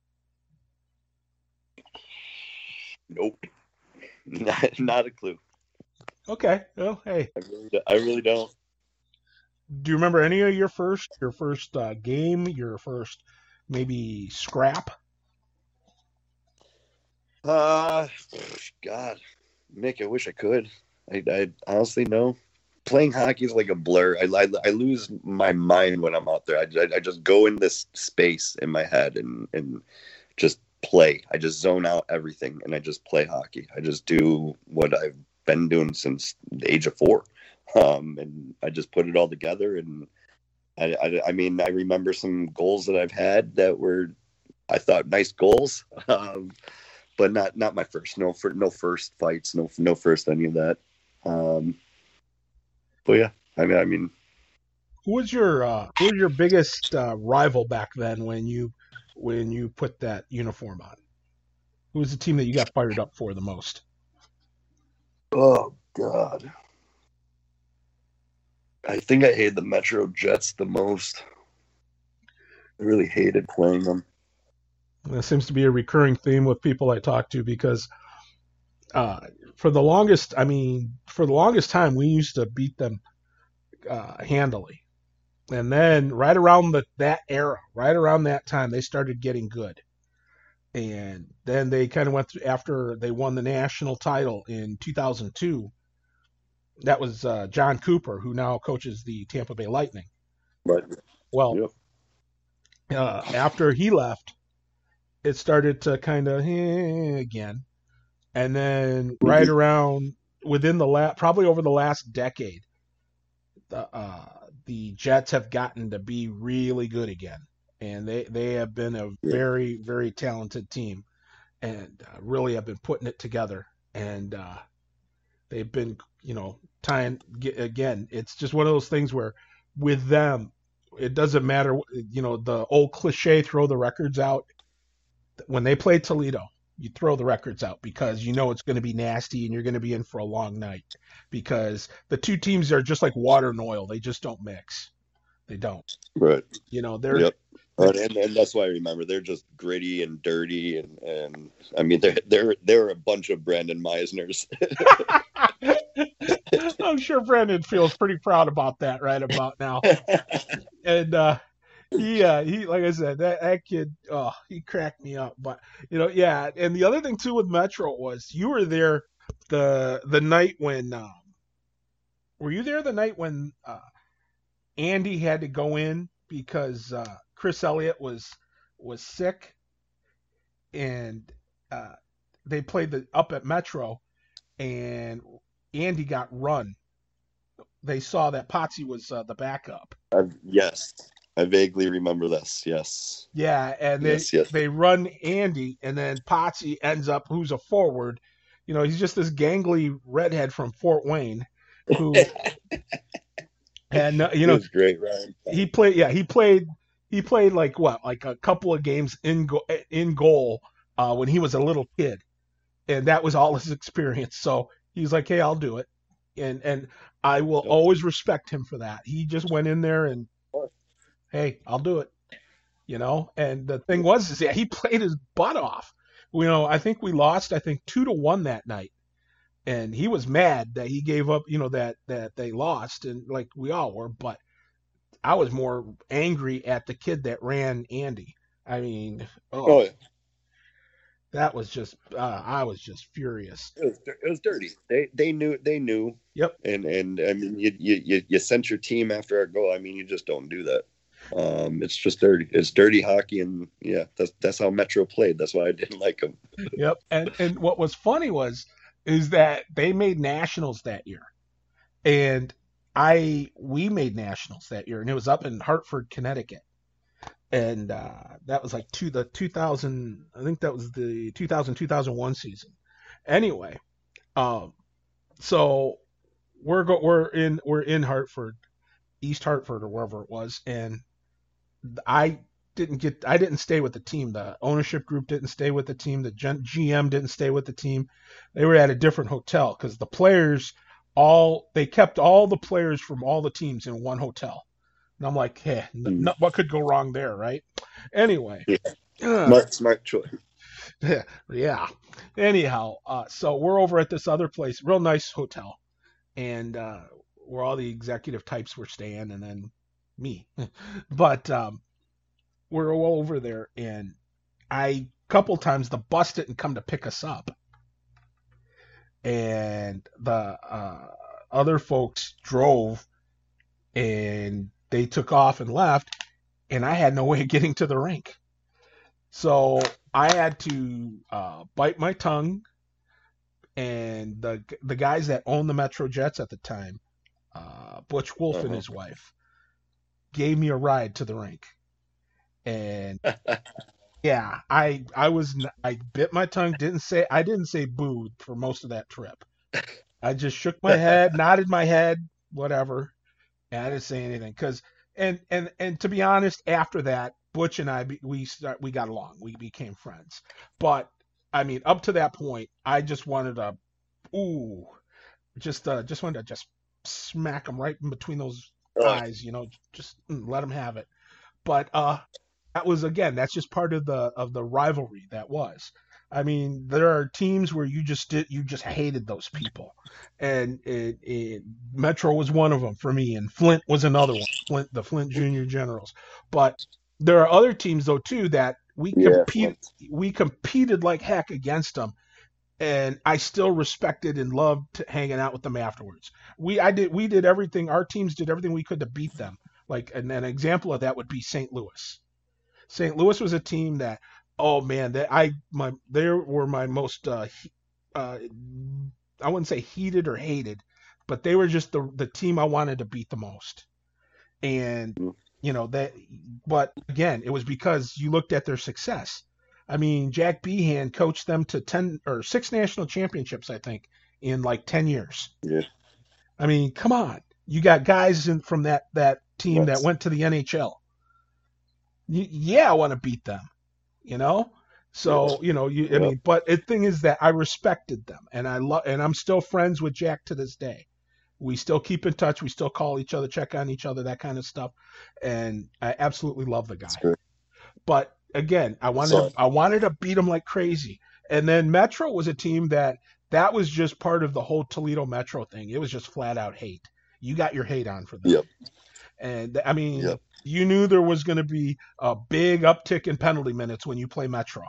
Nope, *laughs* not, not a clue. Okay, well, hey, I really, I really don't. Do you remember any of your first your first uh, game, your first maybe scrap? Uh, *sighs* God, Nick, I wish I could. I, I honestly know. Playing hockey is like a blur. I, I, I lose my mind when I'm out there. I, I, just go in this space in my head and, and just play. I just zone out everything and I just play hockey. I just do what I've been doing since the age of four. Um, and I just put it all together. And I, I, I mean, I remember some goals that I've had that were, I thought, nice goals. Um, but not not my first. No for no first fights. No no first any of that. Um, but yeah, I mean, I mean, who was your uh, who was your biggest uh, rival back then when you when you put that uniform on? Who was the team that you got fired up for the most? Oh God, I think I hated the Metro Jets the most. I really hated playing them. That seems to be a recurring theme with people I talk to because uh, for the longest, I mean, for the longest time, we used to beat them uh, handily. And then right around the, that era, right around that time, they started getting good. And then they kind of went through after they won the national title in 2002. That was uh, Jon Cooper, who now coaches the Tampa Bay Lightning. Right. Well, yep. uh, after he left, it started to kind of eh, again, and then right around within the last probably over the last decade, the uh, the Jets have gotten to be really good again, and they they have been a very very talented team, and uh, really have been putting it together, and uh, they've been you know tying again. It's just one of those things where with them it doesn't matter you know the old cliche throw the records out when they play Toledo, you throw the records out because you know it's going to be nasty and you're going to be in for a long night because the two teams are just like water and oil. They just don't mix. They don't. Right. You know, they're. Yep. And, and that's why I remember they're just gritty and dirty and and I mean they're they're they're a bunch of Brandon Meisners. *laughs* I'm sure Brandon feels pretty proud about that right about now. *laughs* And uh he uh he like I said that that kid oh he cracked me up but you know yeah and the other thing too with Metro was you were there the the night when um were you there the night when uh Andy had to go in because uh Chris Elliott was was sick? And uh they played the up at Metro and Andy got run. They saw that Potsy was uh, the backup. Uh, yes, I vaguely remember this. Yes. Yeah, and they yes, yes. they run Andy, and then Potsy ends up who's a forward. You know, he's just this gangly redhead from Fort Wayne, who *laughs* and uh, you know, great, Ryan. He played. Yeah, he played. He played like what, like a couple of games in go- in goal uh, when he was a little kid, and that was all his experience. So he's like, "Hey, I'll do it," and and I will always respect him for that. He just went in there and hey, I'll do it. You know, and the thing was is yeah, he *laughs* played his butt off. You know, I think we lost, I think two to one that night, and he was mad that he gave up. You know that that they lost, and like we all were. But I was more angry at the kid that ran Andy. I mean, oh, oh yeah. that was just uh, I was just furious. It was, it was dirty. They they knew they knew. Yep. And and I mean you you you sent your team after a goal. I mean you just don't do that. Um, it's just dirty. It's dirty hockey, and yeah, that's that's how Metro played. That's why I didn't like them. yep. And and what was funny was is that they made nationals that year, and I we made nationals that year, and it was up in Hartford, Connecticut, and uh, that was like to the 2000. I think that was the 2000 2001 season. Anyway, um, so we're go we're in we're in Hartford, East Hartford or wherever it was, and I didn't get I didn't stay with the team. The ownership group didn't stay with the team. The GM didn't stay with the team. They were at a different hotel because the players all they kept all the players from all the teams in one hotel. And I'm like, hey, n- n- what could go wrong there, right? Anyway, yeah. smart, smart choice. Yeah, yeah. Anyhow, uh, so we're over at this other place, real nice hotel, and uh, where all the executive types were staying, and then me. *laughs* but um, we're all over there, and I couple times the bus didn't come to pick us up, and the uh, other folks drove, and they took off and left, and I had no way of getting to the rink. So I had to uh, bite my tongue, and the the guys that owned the Metro Jets at the time, uh, Butch Wolf uh-huh. and his wife, gave me a ride to the rink, and *laughs* yeah, I I was I bit my tongue, didn't say I didn't say boo for most of that trip. I just shook my head, *laughs* nodded my head, whatever, and I didn't say anything because and and and to be honest, after that, Butch and I we start we got along. We became friends. But I mean, up to that point, I just wanted to, ooh, just uh, just wanted to just smack him right in between those eyes, you know, just mm, let them have it. But uh, that was again, that's just part of the of the rivalry that was. I mean, there are teams where you just did, you just hated those people, and it, it, Metro was one of them for me, and Flint was another one. Flint, the Flint Junior Generals. But there are other teams though too that we yeah, compete, we competed like heck against them, and I still respected and loved hanging out with them afterwards. We, I did, we did everything. Our teams did everything we could to beat them. Like, and an example of that would be St. Louis. St. Louis was a team that oh man, that I my they were my most uh, uh, I wouldn't say heated or hated, but they were just the the team I wanted to beat the most. And mm. you know that, but again, it was because you looked at their success. I mean, Jack Behan coached them to ten or six national championships, I think, in like ten years. Yeah. I mean, come on, you got guys in, from that that team That's... that went to the NHL. yeah, I want to beat them you know? So you know you i mean but the thing is that i respected them and i love and i'm still friends with jack to this day. We still keep in touch. We still call each other check on each other that kind of stuff and i absolutely love the guy. but again i wanted to, i wanted to beat them like crazy and then metro was a team that that was just part of the whole toledo metro thing it was just flat out hate you got your hate on for them yep. and i mean yep you knew there was going to be a big uptick in penalty minutes when you play Metro.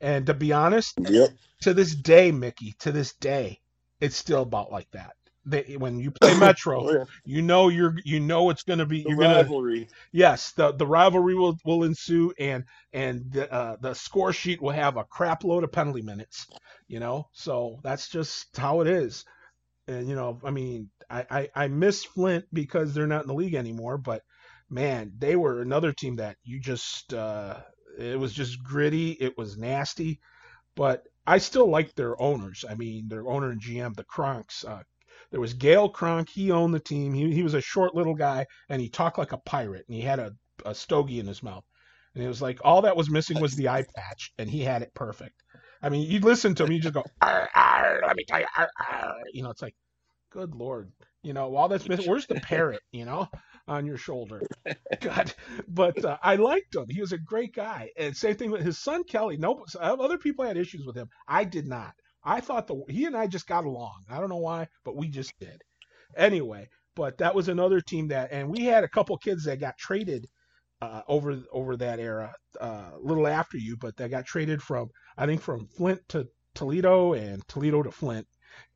And to be honest, yep. to this day, Mickey, to this day, it's still about like that. They, when you *laughs* play Metro, oh, yeah. you know you're you know it's going to be the rivalry. Gonna, yes, the the rivalry will will ensue, and and the uh, the score sheet will have a crap load of penalty minutes. You know, so that's just how it is. And you know, I mean, I I, I miss Flint because they're not in the league anymore, but man, they were another team that you just uh, it was just gritty, it was nasty, but I still like their owners. I mean, their owner and GM, the Cronks. Uh, there was Gail Cronk. He owned the team. He he was a short little guy, and he talked like a pirate, and he had a, a stogie in his mouth. And it was like all that was missing was the eye patch, and he had it perfect. I mean, you listen to him, you just go, arr, arr, let me tell you, arr, you know, it's like, good lord, you know, all that's missing. Where's the parrot? You know, on your shoulder. God, but uh, I liked him. He was a great guy. And same thing with his son Kelly. No, other people had issues with him. I did not. I thought the he and I just got along. I don't know why, but we just did. Anyway, but that was another team that, and we had a couple kids that got traded uh, over over that era, uh, a little after you, but they got traded from I think from Flint to Toledo and Toledo to Flint,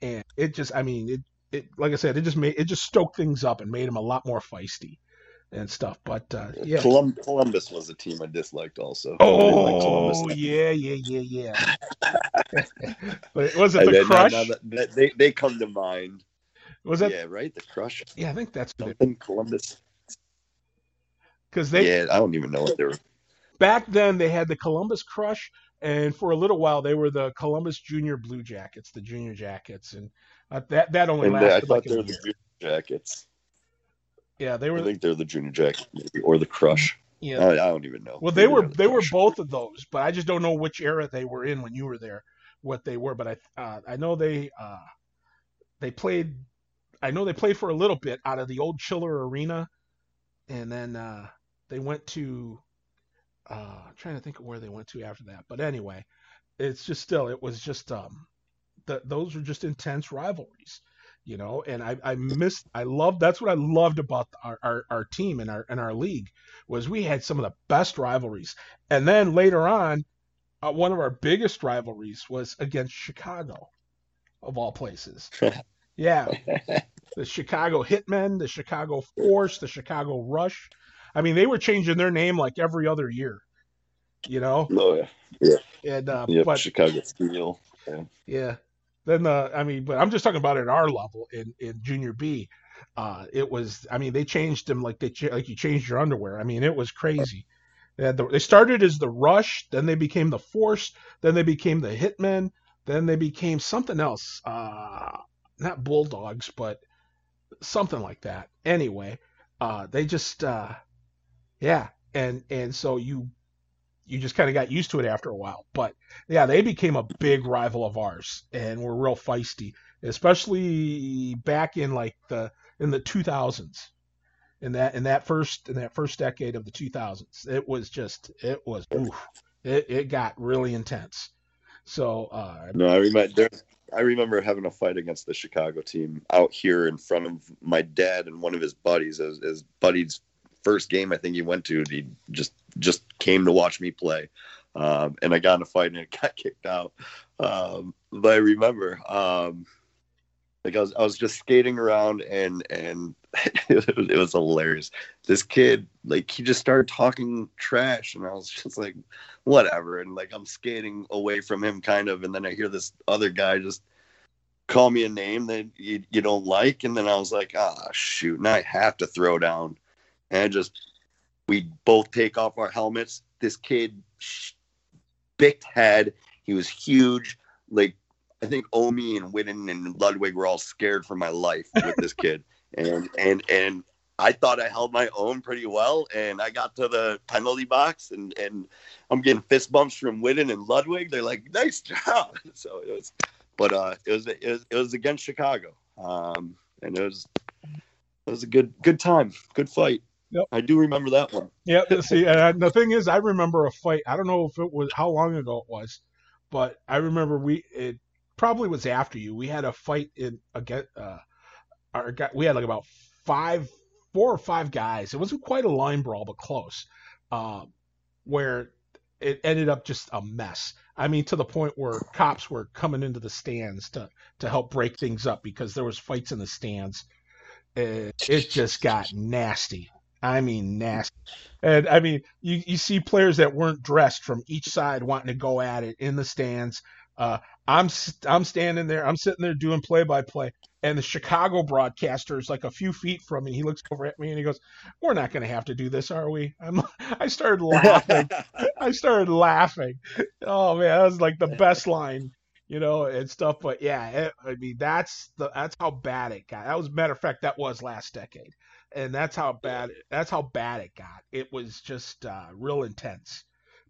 and it just, I mean, it it like I said, it just made it just stoked things up and made him a lot more feisty and stuff. But uh, yeah, Columbus was a team I disliked also. Oh yeah, yeah, yeah, yeah. *laughs* but was it the Crush? Now, now they they come to mind. Was that yeah right? The Crush. Yeah, I think that's something Columbus. Because they yeah, I don't even know what they were. Back then, they had the Columbus Crush, and for a little while, they were the Columbus Junior Blue Jackets, the Junior Jackets, and uh, that that only and lasted. I thought like they were the Jackets. Yeah, they were. I think they're the Junior Jack maybe, or the Crush. Yeah, I, I don't even know. Well, they were they were both of those, but I just don't know which era they were in when you were there. What they were, but I uh, I know they uh, they played. I know they played for a little bit out of the old Chiller Arena, and then uh, they went to. Uh, I'm trying to think of where they went to after that, but anyway, it's just still it was just um, the, those were just intense rivalries you know and i i missed i loved that's what i loved about our, our, our team and our and our league was we had some of the best rivalries. And then later on uh, one of our biggest rivalries was against chicago of all places. *laughs* Yeah. The chicago hitmen the chicago force the chicago rush. I mean they were changing their name like every other year you know? Oh yeah. Yeah. And uh yep, but chicago steel. Yeah. yeah then the I mean, but I'm just talking about at our level in in junior B. Uh, it was I mean they changed them like they like you changed your underwear. I mean it was crazy. They, the, they started as the Rush, then they became the Force, then they became the Hitmen, then they became something else. Uh, not Bulldogs, but something like that. Anyway, uh, they just uh, yeah, and and so you you just kind of got used to it after a while. But yeah, they became a big rival of ours and were real feisty, especially back in like the in the 2000s. In that in that first in that first decade of the 2000s, it was just it was oof, it it got really intense. So uh, no, I remember I remember having a fight against the Chicago team out here in front of my dad and one of his buddies. His, his buddy's first game I think he went to, he just just came to watch me play. Um, and I got in a fight and it *laughs* got kicked out. Um, but I remember, um, like I was, I was just skating around and, and *laughs* it, was, hilarious. This kid, like he just started talking trash and I was just like, whatever. And like, I'm skating away from him kind of. And then I hear this other guy just call me a name that you, you don't like. And then I was like, ah, shoot. And I have to throw down and I just we both take off our helmets. This kid, big head, he was huge. Like I think Omi and Whitten and Ludwig were all scared for my life with this *laughs* kid, and and and I thought I held my own pretty well, and I got to the penalty box, and and I'm getting fist bumps from Whitten and Ludwig. They're like, "Nice job!" *laughs* So it was, but uh, it was it was, it was against Chicago, um, and it was it was a good good time, good fight. Yep. I do remember that one. Yeah. *laughs* See, uh, the thing is, I remember a fight. I don't know if it was how long ago it was, but I remember we it probably was after you. We had a fight in again. Uh, our we had like about five, four or five guys. It wasn't quite a line brawl, but close. Uh, where it ended up just a mess. I mean, to the point where cops were coming into the stands to to help break things up because there was fights in the stands. It, it just got nasty. I mean, nasty. And I mean, you, you see players that weren't dressed from each side wanting to go at it in the stands. Uh, I'm I'm standing there, I'm sitting there doing play by play, and the Chicago broadcaster is like a few feet from me. He looks over at me and he goes, "We're not going to have to do this, are we?" I'm, I started laughing. *laughs* I started laughing. Oh man, that was like the best line, you know, and stuff. But yeah, it, I mean, that's the that's how bad it got. That was matter of fact, that was last decade and that's how bad that's how bad it got. It was just uh, real intense.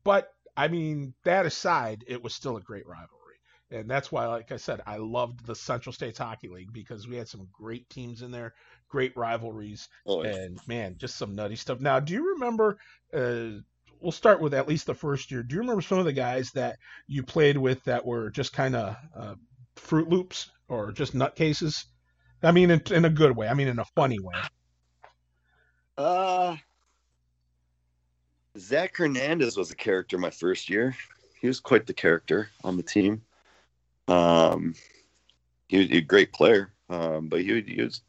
But I mean, that aside, it was still a great rivalry, and that's why, like I said, I loved the Central States Hockey League because we had some great teams in there, great rivalries, oh, yeah. and man, just some nutty stuff. Now, do you remember? Uh, we'll start with at least the first year. Do you remember some of the guys that you played with that were just kind of uh, Fruit Loops or just nutcases? I mean, in, in a good way. I mean, in a funny way. Uh, Zach Hernandez was a character my first year. He was quite the character on the team. Um, he was a great player, um, but he, he was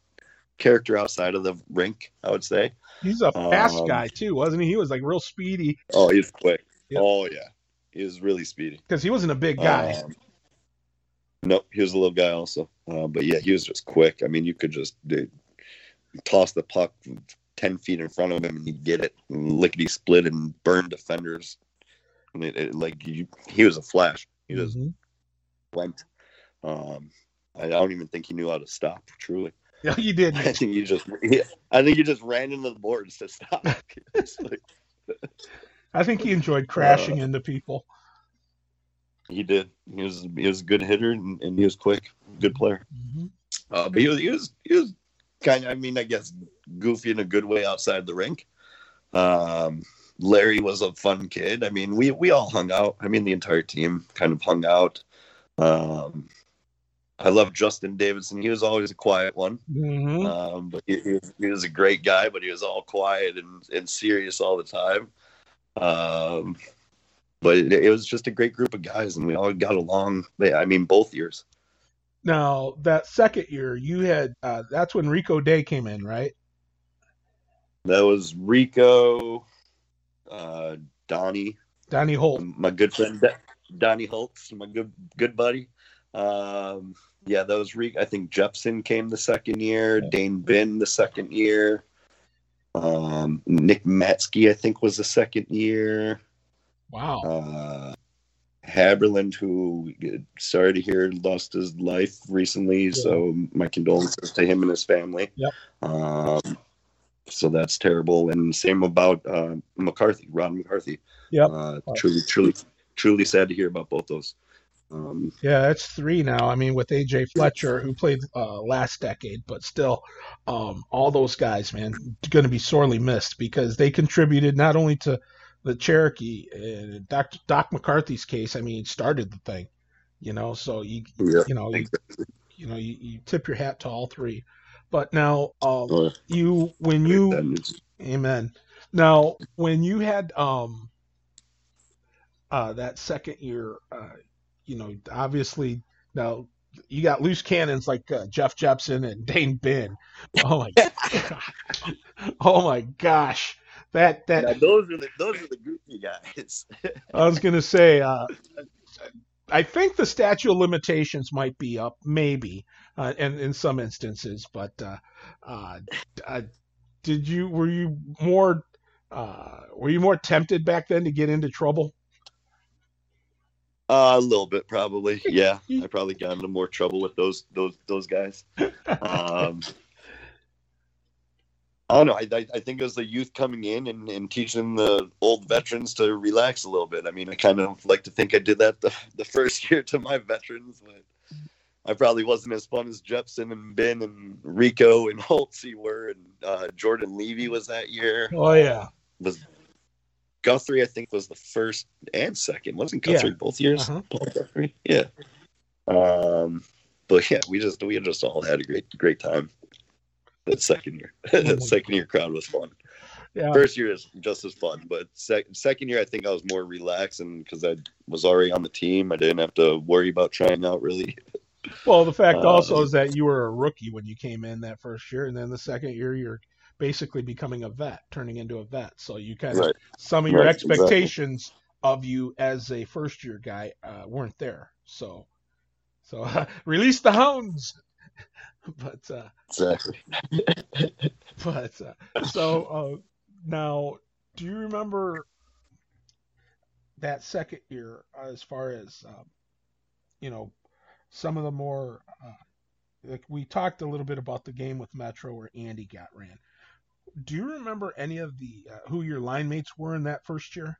character outside of the rink. I would say he's a fast um, guy too, wasn't he? He was like real speedy. Oh, he's quick. Yep. Oh yeah, he was really speedy. Because he wasn't a big guy. Um, no, he was a little guy also. Uh, but yeah, he was just quick. I mean, you could just dude, toss the puck 10 feet in front of him and he'd get it lickety split and burn defenders. And it, it, like you, he was a flash. He just mm-hmm. went. Um, I don't even think he knew how to stop. Truly. *laughs* Yeah, he did. I think he just. He, I think he just ran into the boards to stop. *laughs* like, *laughs* I think he enjoyed crashing uh, into people. He did. He was he was a good hitter and, and he was quick, good player. Mm-hmm. Uh, but he was he was he was kind of I mean I guess goofy in a good way outside the rink. Um, Larry was a fun kid. I mean, we we all hung out. I mean, the entire team kind of hung out. Um, I love Justin Davidson. He was always a quiet one, mm-hmm. um, but he, he, was, he, was, a great guy. But he was all quiet and, and serious all the time. Um, but it, it, was just a great group of guys, and we all got along. I mean, both years. Now that second year, you had uh, that's when Rico Day came in, right? That was Rico, uh, Donnie, Donnie Holt, my good friend Donnie Holtz, my good good buddy. Um, yeah, that was Rico. I think Jepson came the second year, Dane Bin the second year. Um, Nick Matsky, I think, was the second year. Wow. Uh, Haberland, who sorry to hear lost his life recently, yeah. so my condolences to him and his family. Yep. Um, so that's terrible. And same about uh, McCarthy, Ron McCarthy. Yeah. Uh, truly, truly, truly sad to hear about both those. Um, yeah, it's three now. I mean, with AJ Fletcher, who played uh, last decade, but still, um, all those guys, man, going to be sorely missed because they contributed not only to the Cherokee, And Doc, Doc McCarthy's case. I mean, started the thing, you know. So you, yeah, you know, you, you know, you, you, tip your hat to all three. But now, um, uh, you when you, amen. Now, when you had um, uh, that second year, uh, you know, obviously now you got loose cannons like uh, Jeff Jepson and *laughs* Dane Bin. Oh my *laughs* god! Oh my gosh! That that yeah, those are the those are the goofy guys. *laughs* I was gonna say, uh, I think the statute of limitations might be up, maybe, uh, in in some instances. But uh, uh, uh did you were you more uh, were you more tempted back then to get into trouble? Uh, a little bit, probably. Yeah, I probably got into more trouble with those those those guys. *laughs* Um, I don't know. I, I, think it was the youth coming in and, and teaching the old veterans to relax a little bit. I mean, I kind of like to think I did that the, *laughs* the first year to my veterans, but I probably wasn't as fun as Jepson and Ben and Rico and *laughs* Holtzy were. And uh, Jordan Levy was that year. Oh, yeah. Was Guthrie, I think, was the first and second. Wasn't Guthrie yeah. both years? Uh-huh. Guthrie? Yeah. Um, but yeah, we just we just all had a great great time that second year. *laughs* the second year crowd was fun. Yeah. First year is just as fun, but sec- second year I think I was more relaxed and because I was already on the team, I didn't have to worry about trying out really. *laughs* Well, the fact uh, also is that you were a rookie when you came in that first year, and then the second year you're basically becoming a vet, turning into a vet. So you kind of right. some of your right, expectations exactly. of you as a first year guy uh, weren't there. So, so uh, *laughs* release the hounds. *laughs* but uh, exactly. *laughs* but uh, so uh, now, do you remember that second year as far as um, you know some of the more uh, like we talked a little bit about the game with Metro where Andy got ran. Do you remember any of the uh, who your line mates were in that first year?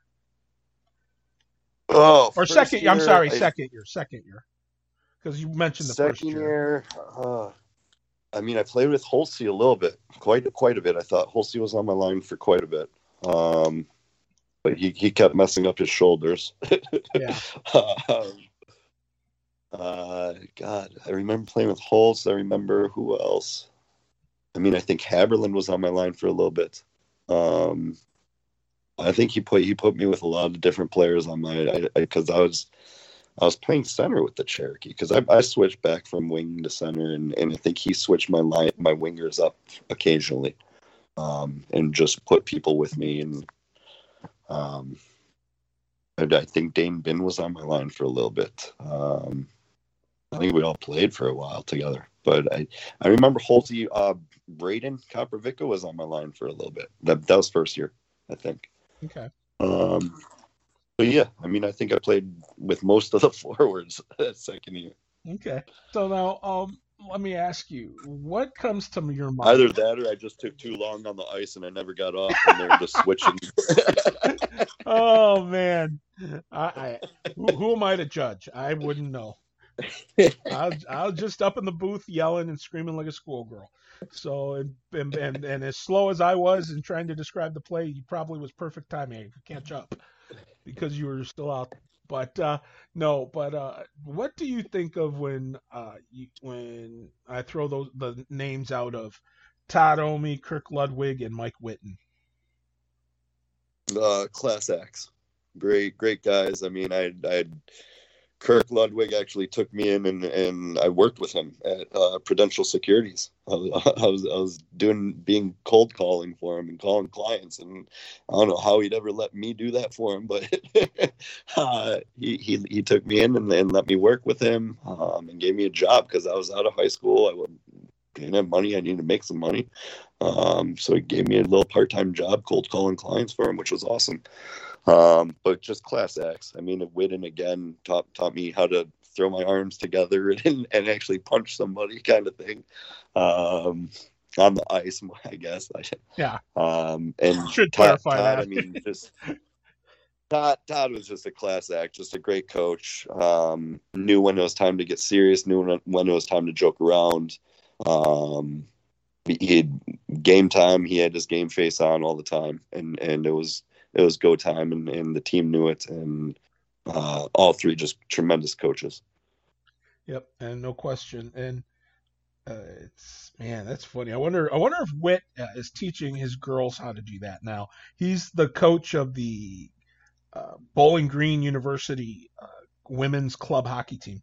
Oh, or second. Year, I'm sorry, I, second year. Second year, because you mentioned the second first year. year uh, I mean, I played with Holsey a little bit, quite quite a bit. I thought Holsey was on my line for quite a bit, um, but he, he kept messing up his shoulders. *laughs* yeah. um, uh, God, I remember playing with Holtz. I remember who else. I mean, I think Haberland was on my line for a little bit. Um, I think he put he put me with a lot of different players on my because I, I, I was I was playing center with the Cherokee because I, I, switched back from wing to center, and, and I think he switched my line, my wingers up occasionally, um, and just put people with me. And, um, and I think Dane Bin was on my line for a little bit. Um, I think we all played for a while together. But I, I remember Holty, uh, Braden Koprivica was on my line for a little bit. That, that was first year, I think. Okay. Um, but yeah, I mean, I think I played with most of the *laughs* forwards that second year. Okay. So now, um, let me ask you, what comes to your mind? Either that, or I just took too long on the ice and I never got off, and they're just switching. *laughs* oh man, I, I who, who, am I to judge? I wouldn't know. I'll I'll just up in the booth yelling and screaming like a schoolgirl. So and, and and and as slow as I was in trying to describe the play, you probably was perfect timing. to catch up because you were still out but uh, no, but uh, what do you think of when uh, you, when I throw those the names out of Todd Omi, Kirk Ludwig, and Mike Witten? Uh, class acts, great, great guys. I mean, I, I Kirk Ludwig actually took me in and, and I worked with him at uh, Prudential Securities. *laughs* I was, I was, I was doing being cold calling for him and calling clients, and I don't know how he'd ever let me do that for him, but *laughs* uh, he, he he took me in and, and let me work with him um, and gave me a job because I was out of high school. I didn't have money. I needed to make some money, um, so he gave me a little part time job cold calling clients for him, which was awesome. Um, but just class acts. I mean, Witten again taught taught me how to throw my arms together *laughs* and, and actually punch somebody, kind of thing, um, on the ice. *laughs* I guess. Yeah. Um, and should Todd, clarify Todd, that. I mean, just Todd. Todd was just a class act, just a great coach. Um, knew when it was time to get serious. Knew when it was time to joke around. Um, he had game time. He had his game face on all the time, and and it was it was go time, and, and the team knew it, and uh, all three just tremendous coaches. Yep, and no question, and uh, it's man, that's funny. I wonder, I wonder if Whit uh, is teaching his girls how to do that now. He's the coach of the uh, Bowling Green University uh, women's club hockey team.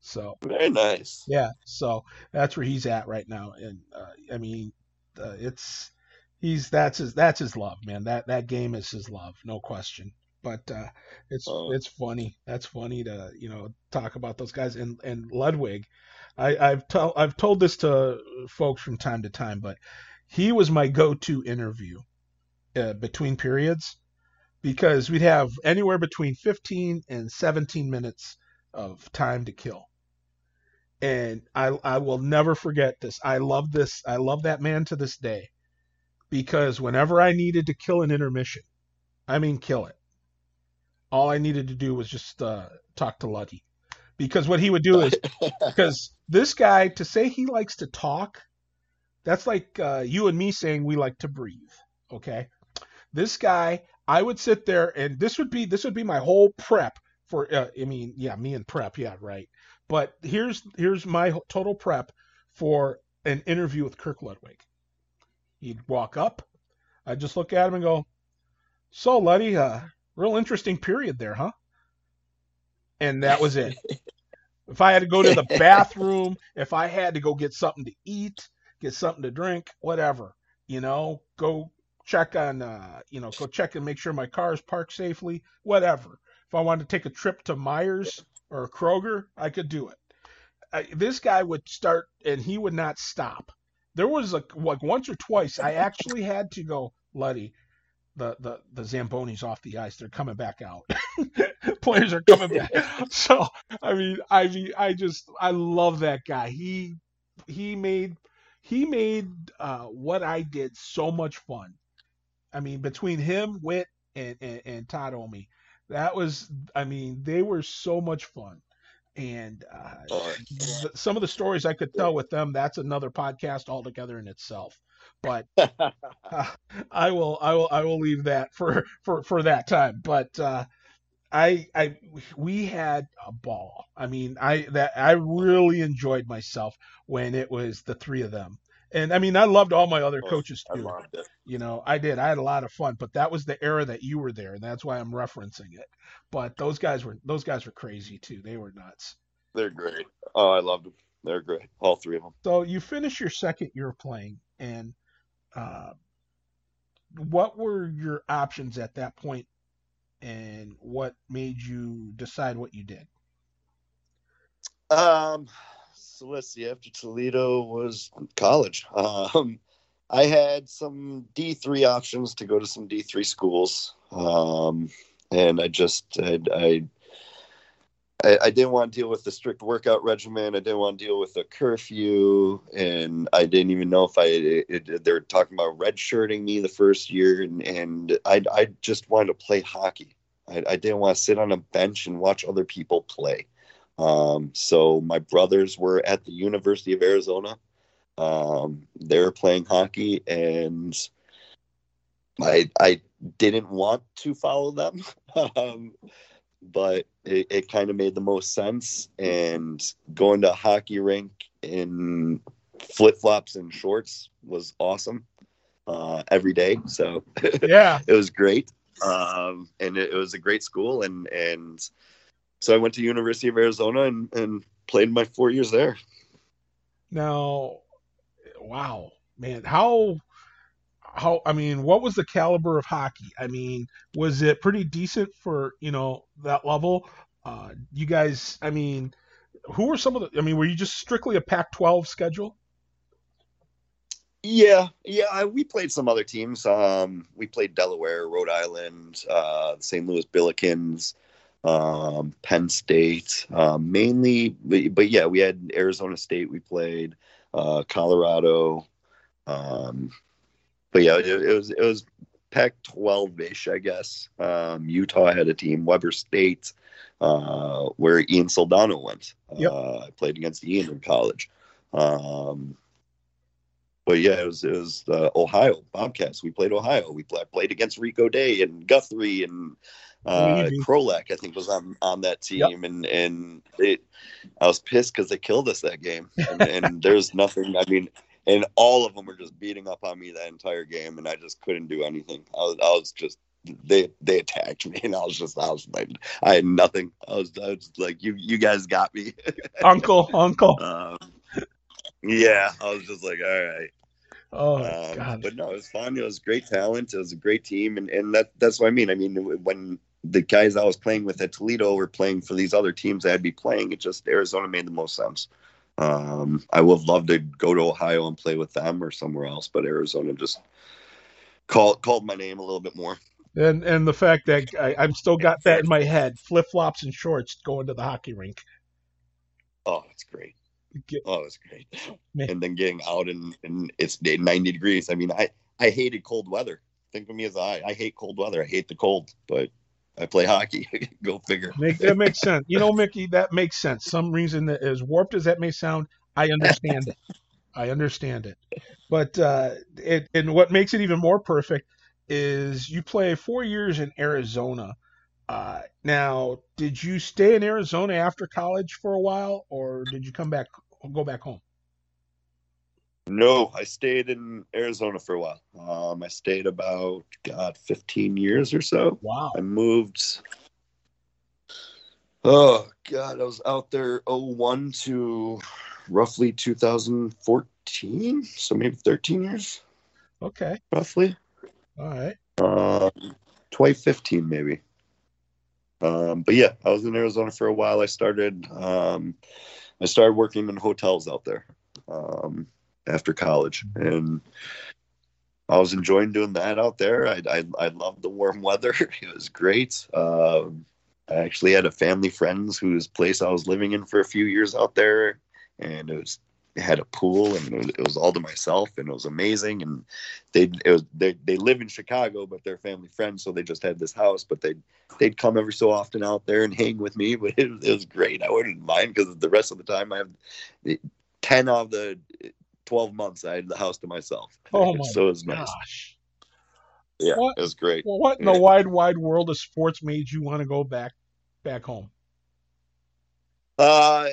So very nice. Yeah, so that's where he's at right now, and uh, I mean, uh, it's he's that's his that's his love, man. That that game is his love, no question. But uh, it's oh. it's funny. That's funny to you know talk about those guys and and Ludwig. I, I've told I've told this to folks from time to time, but he was my go-to interview uh, between periods because we'd have anywhere between 15 and 17 minutes of time to kill. And I I will never forget this. I love this. I love that man to this day because whenever I needed to kill an intermission, I mean kill it, all I needed to do was just uh, talk to Luddy. Because what he would do is, *laughs* because this guy, to say he likes to talk, that's like uh, you and me saying we like to breathe. Okay, this guy, I would sit there and this would be this would be my whole prep for. Uh, I mean, yeah, me and prep, yeah, right. But here's here's my total prep for an interview with Kirk Ludwig. He'd walk up. I'd just look at him and go, So, Luddy, uh, real interesting period there, huh? And that was it. *laughs* if I had to go to the bathroom, if I had to go get something to eat, get something to drink, whatever, you know, go check on, uh, you know, go check and make sure my car is parked safely, whatever. If I wanted to take a trip to Meijer or Kroger, I could do it. Uh, this guy would start and he would not stop there was like like once or twice I actually had to go, Luddy, the the the Zambonis off the ice. They're coming back out. *laughs* Players are coming back. *laughs* so I mean, I mean, I just I love that guy. He he made he made uh, what I did so much fun. I mean, between him, Wit, and, and, and Todd Omi, that was I mean, they were so much fun and uh, oh, th- some of the stories I could tell with them that's another podcast altogether in itself. But *laughs* uh, I will I will I will leave that for for for that time. But uh, I I we had a ball. I mean I that I really enjoyed myself when it was the three of them. And I mean, I loved all my other coaches too. You know, I did. I had a lot of fun, but that was the era that you were there, and that's why I'm referencing it. But those guys were those guys were crazy too. They were nuts. They're great. Oh, I loved them. They're great. All three of them. So you finished your second year playing, and uh, what were your options at that point, and what made you decide what you did? Um, let's see. After Toledo was college. Um, I had some D three options to go to some D three schools, um, and I just I, I I, I, didn't want to deal with the strict workout regimen. I didn't want to deal with the curfew, and I didn't even know if I. It, they were talking about redshirting me the first year, and and I I just wanted to play hockey. I, I didn't want to sit on a bench and watch other people play. Um, so my brothers were at the University of Arizona. Um, they were playing hockey, and I I didn't want to follow them. *laughs* um, but it, it kind of made the most sense. And going to a hockey rink in flip flops and shorts was awesome uh, every day. So *laughs* yeah, it was great. Um, and it, it, was a great school. And, and so I went to University of Arizona and, and played my four years there. Now, wow, man, how how I mean, what was the caliber of hockey? I mean, was it pretty decent for you know that level? Uh, you guys, I mean, who were some of the? I mean, were you just strictly a Pac-12 schedule? Yeah, yeah. We played some other teams. Um, we played Delaware, Rhode Island, uh, St. Louis Billikens, um, Penn State, uh, mainly. But, but, yeah, we had Arizona State. We played uh, Colorado. Um, but yeah, it, it was it was Pac-12 ish, I guess. Um, Utah had a team, Weber State, uh, where Ian Soldano went. Yep. Uh, I played against Ian in college. Um, but yeah, it was it was uh, Ohio Bobcats. We played Ohio. We play, played against Rico Day and Guthrie and uh, Krolak. I think was on on that team, yep. and and it, I was pissed because they killed us that game. And, and *laughs* there's nothing. I mean, and all of them were just beating up on me that entire game, and I just couldn't do anything. I was, I was just they they attacked me, and I was just I was like I had nothing. I was I was like you you guys got me, *laughs* uncle uncle. Um, yeah, I was just like all right. Oh um, God! But no, it was fun. It was great talent. It was a great team, and and that that's what I mean. I mean when the guys I was playing with at Toledo were playing for these other teams I'd be playing, it just Arizona made the most sense. Um, I would love to go to Ohio and play with them or somewhere else, but Arizona just called called my name a little bit more. And and the fact that I, I've still got that in my head: flip flops and shorts going to the hockey rink. Oh, it's great. Oh, it's great. Man. And then getting out and, and it's 90 degrees. I mean, I, I hated cold weather. Think of me as I, I hate cold weather. I hate the cold, but I play hockey. *laughs* Go figure. Make, that makes sense. You know, Mickey, that makes sense. Some reason that as warped as that may sound, I understand it. I understand it. But uh, it and what makes it even more perfect is you play four years in Arizona. Uh, now, did you stay in Arizona after college for a while, or did you come back, go back home? No, I stayed in Arizona for a while. Um, I stayed about God, fifteen years or so. Wow. I moved. Oh God, I was out there 01 to roughly 2014, so maybe 13 years. Okay. Roughly. All right. Um, 2015 maybe. Um, but yeah, I was in Arizona for a while. I started. Um, I started working in hotels out there. Um, after college, and I was enjoying doing that out there. I I, I loved the warm *laughs* weather; it was great. Um, I actually had a family friends whose place I was living in for a few years out there, and it was it had a pool and it was, it was, all to myself and it was amazing. And they it was they, they live in chicago but they're family friends. So they just had this house but they'd they'd come every so often out there and hang with me. *laughs* But it, it was great. I wouldn't mind because the rest of the time i have 10 of the 12 months I had the house to myself. *laughs* Oh *laughs* my so it was nice. Gosh. Yeah, what, it was great. What in the wide, wide world of sports made you want to go back back home? Uh,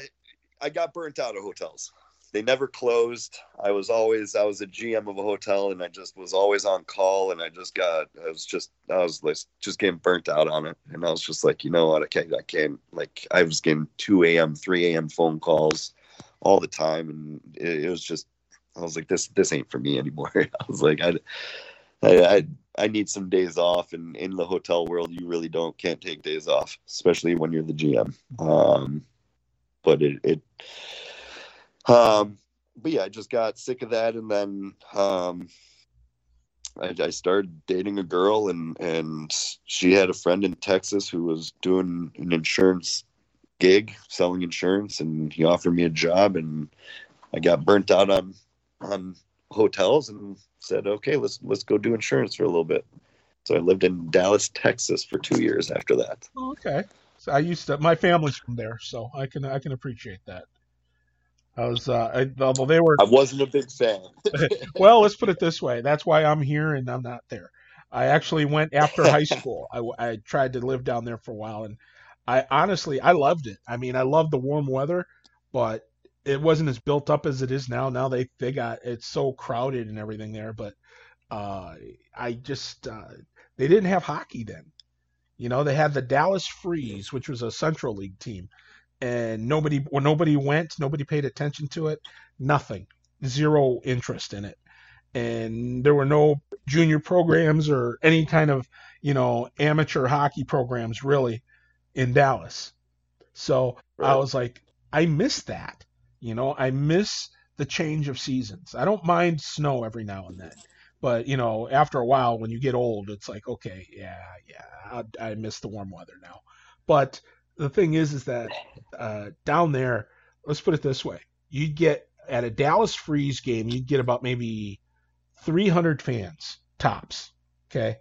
I got burnt out of hotels. They never closed. I was always I was a GM of a hotel, and I just was always on call. And I just got I was just I was like just getting burnt out on it. And I was just like, you know what? I can't. I can't. Like I was getting two a.m., three a.m. phone calls all the time, and it, it was just I was like, this this ain't for me anymore. *laughs* I was like, I, I, I need some days off, and in the hotel world, you really don't can't take days off, especially when you're the GM. Um, but it, it, um, but yeah, I just got sick of that, and then um, I, I started dating a girl, and and she had a friend in Texas who was doing an insurance gig selling insurance, and he offered me a job, and I got burnt out on on hotels, and said, okay, let's let's go do insurance for a little bit. So I lived in Dallas, Texas, for two years after that. Oh, okay. So I used to. My family's from there, so I can I can appreciate that. I was, uh, I, although they were. I wasn't a big fan. *laughs* well, let's put it this way. That's why I'm here and I'm not there. I actually went after high *laughs* school. I, I tried to live down there for a while, and I honestly I loved it. I mean, I loved the warm weather, but it wasn't as built up as it is now. Now they they got it's so crowded and everything there, but uh, I just uh, they didn't have hockey then. You know, they had the Dallas Freeze, which was a Central League team, and nobody when nobody went, nobody paid attention to it. Nothing, zero interest in it, and there were no junior programs or any kind of you know amateur hockey programs really in Dallas. So right. I was like, I miss that. You know, I miss the change of seasons. I don't mind snow every now and then, but you know, after a while, when you get old, it's like, okay, yeah, yeah, I, I miss the warm weather now. But the thing is, is that uh, down there, let's put it this way: you get at a Dallas Freeze game, you'd get about maybe 300 fans tops. Okay,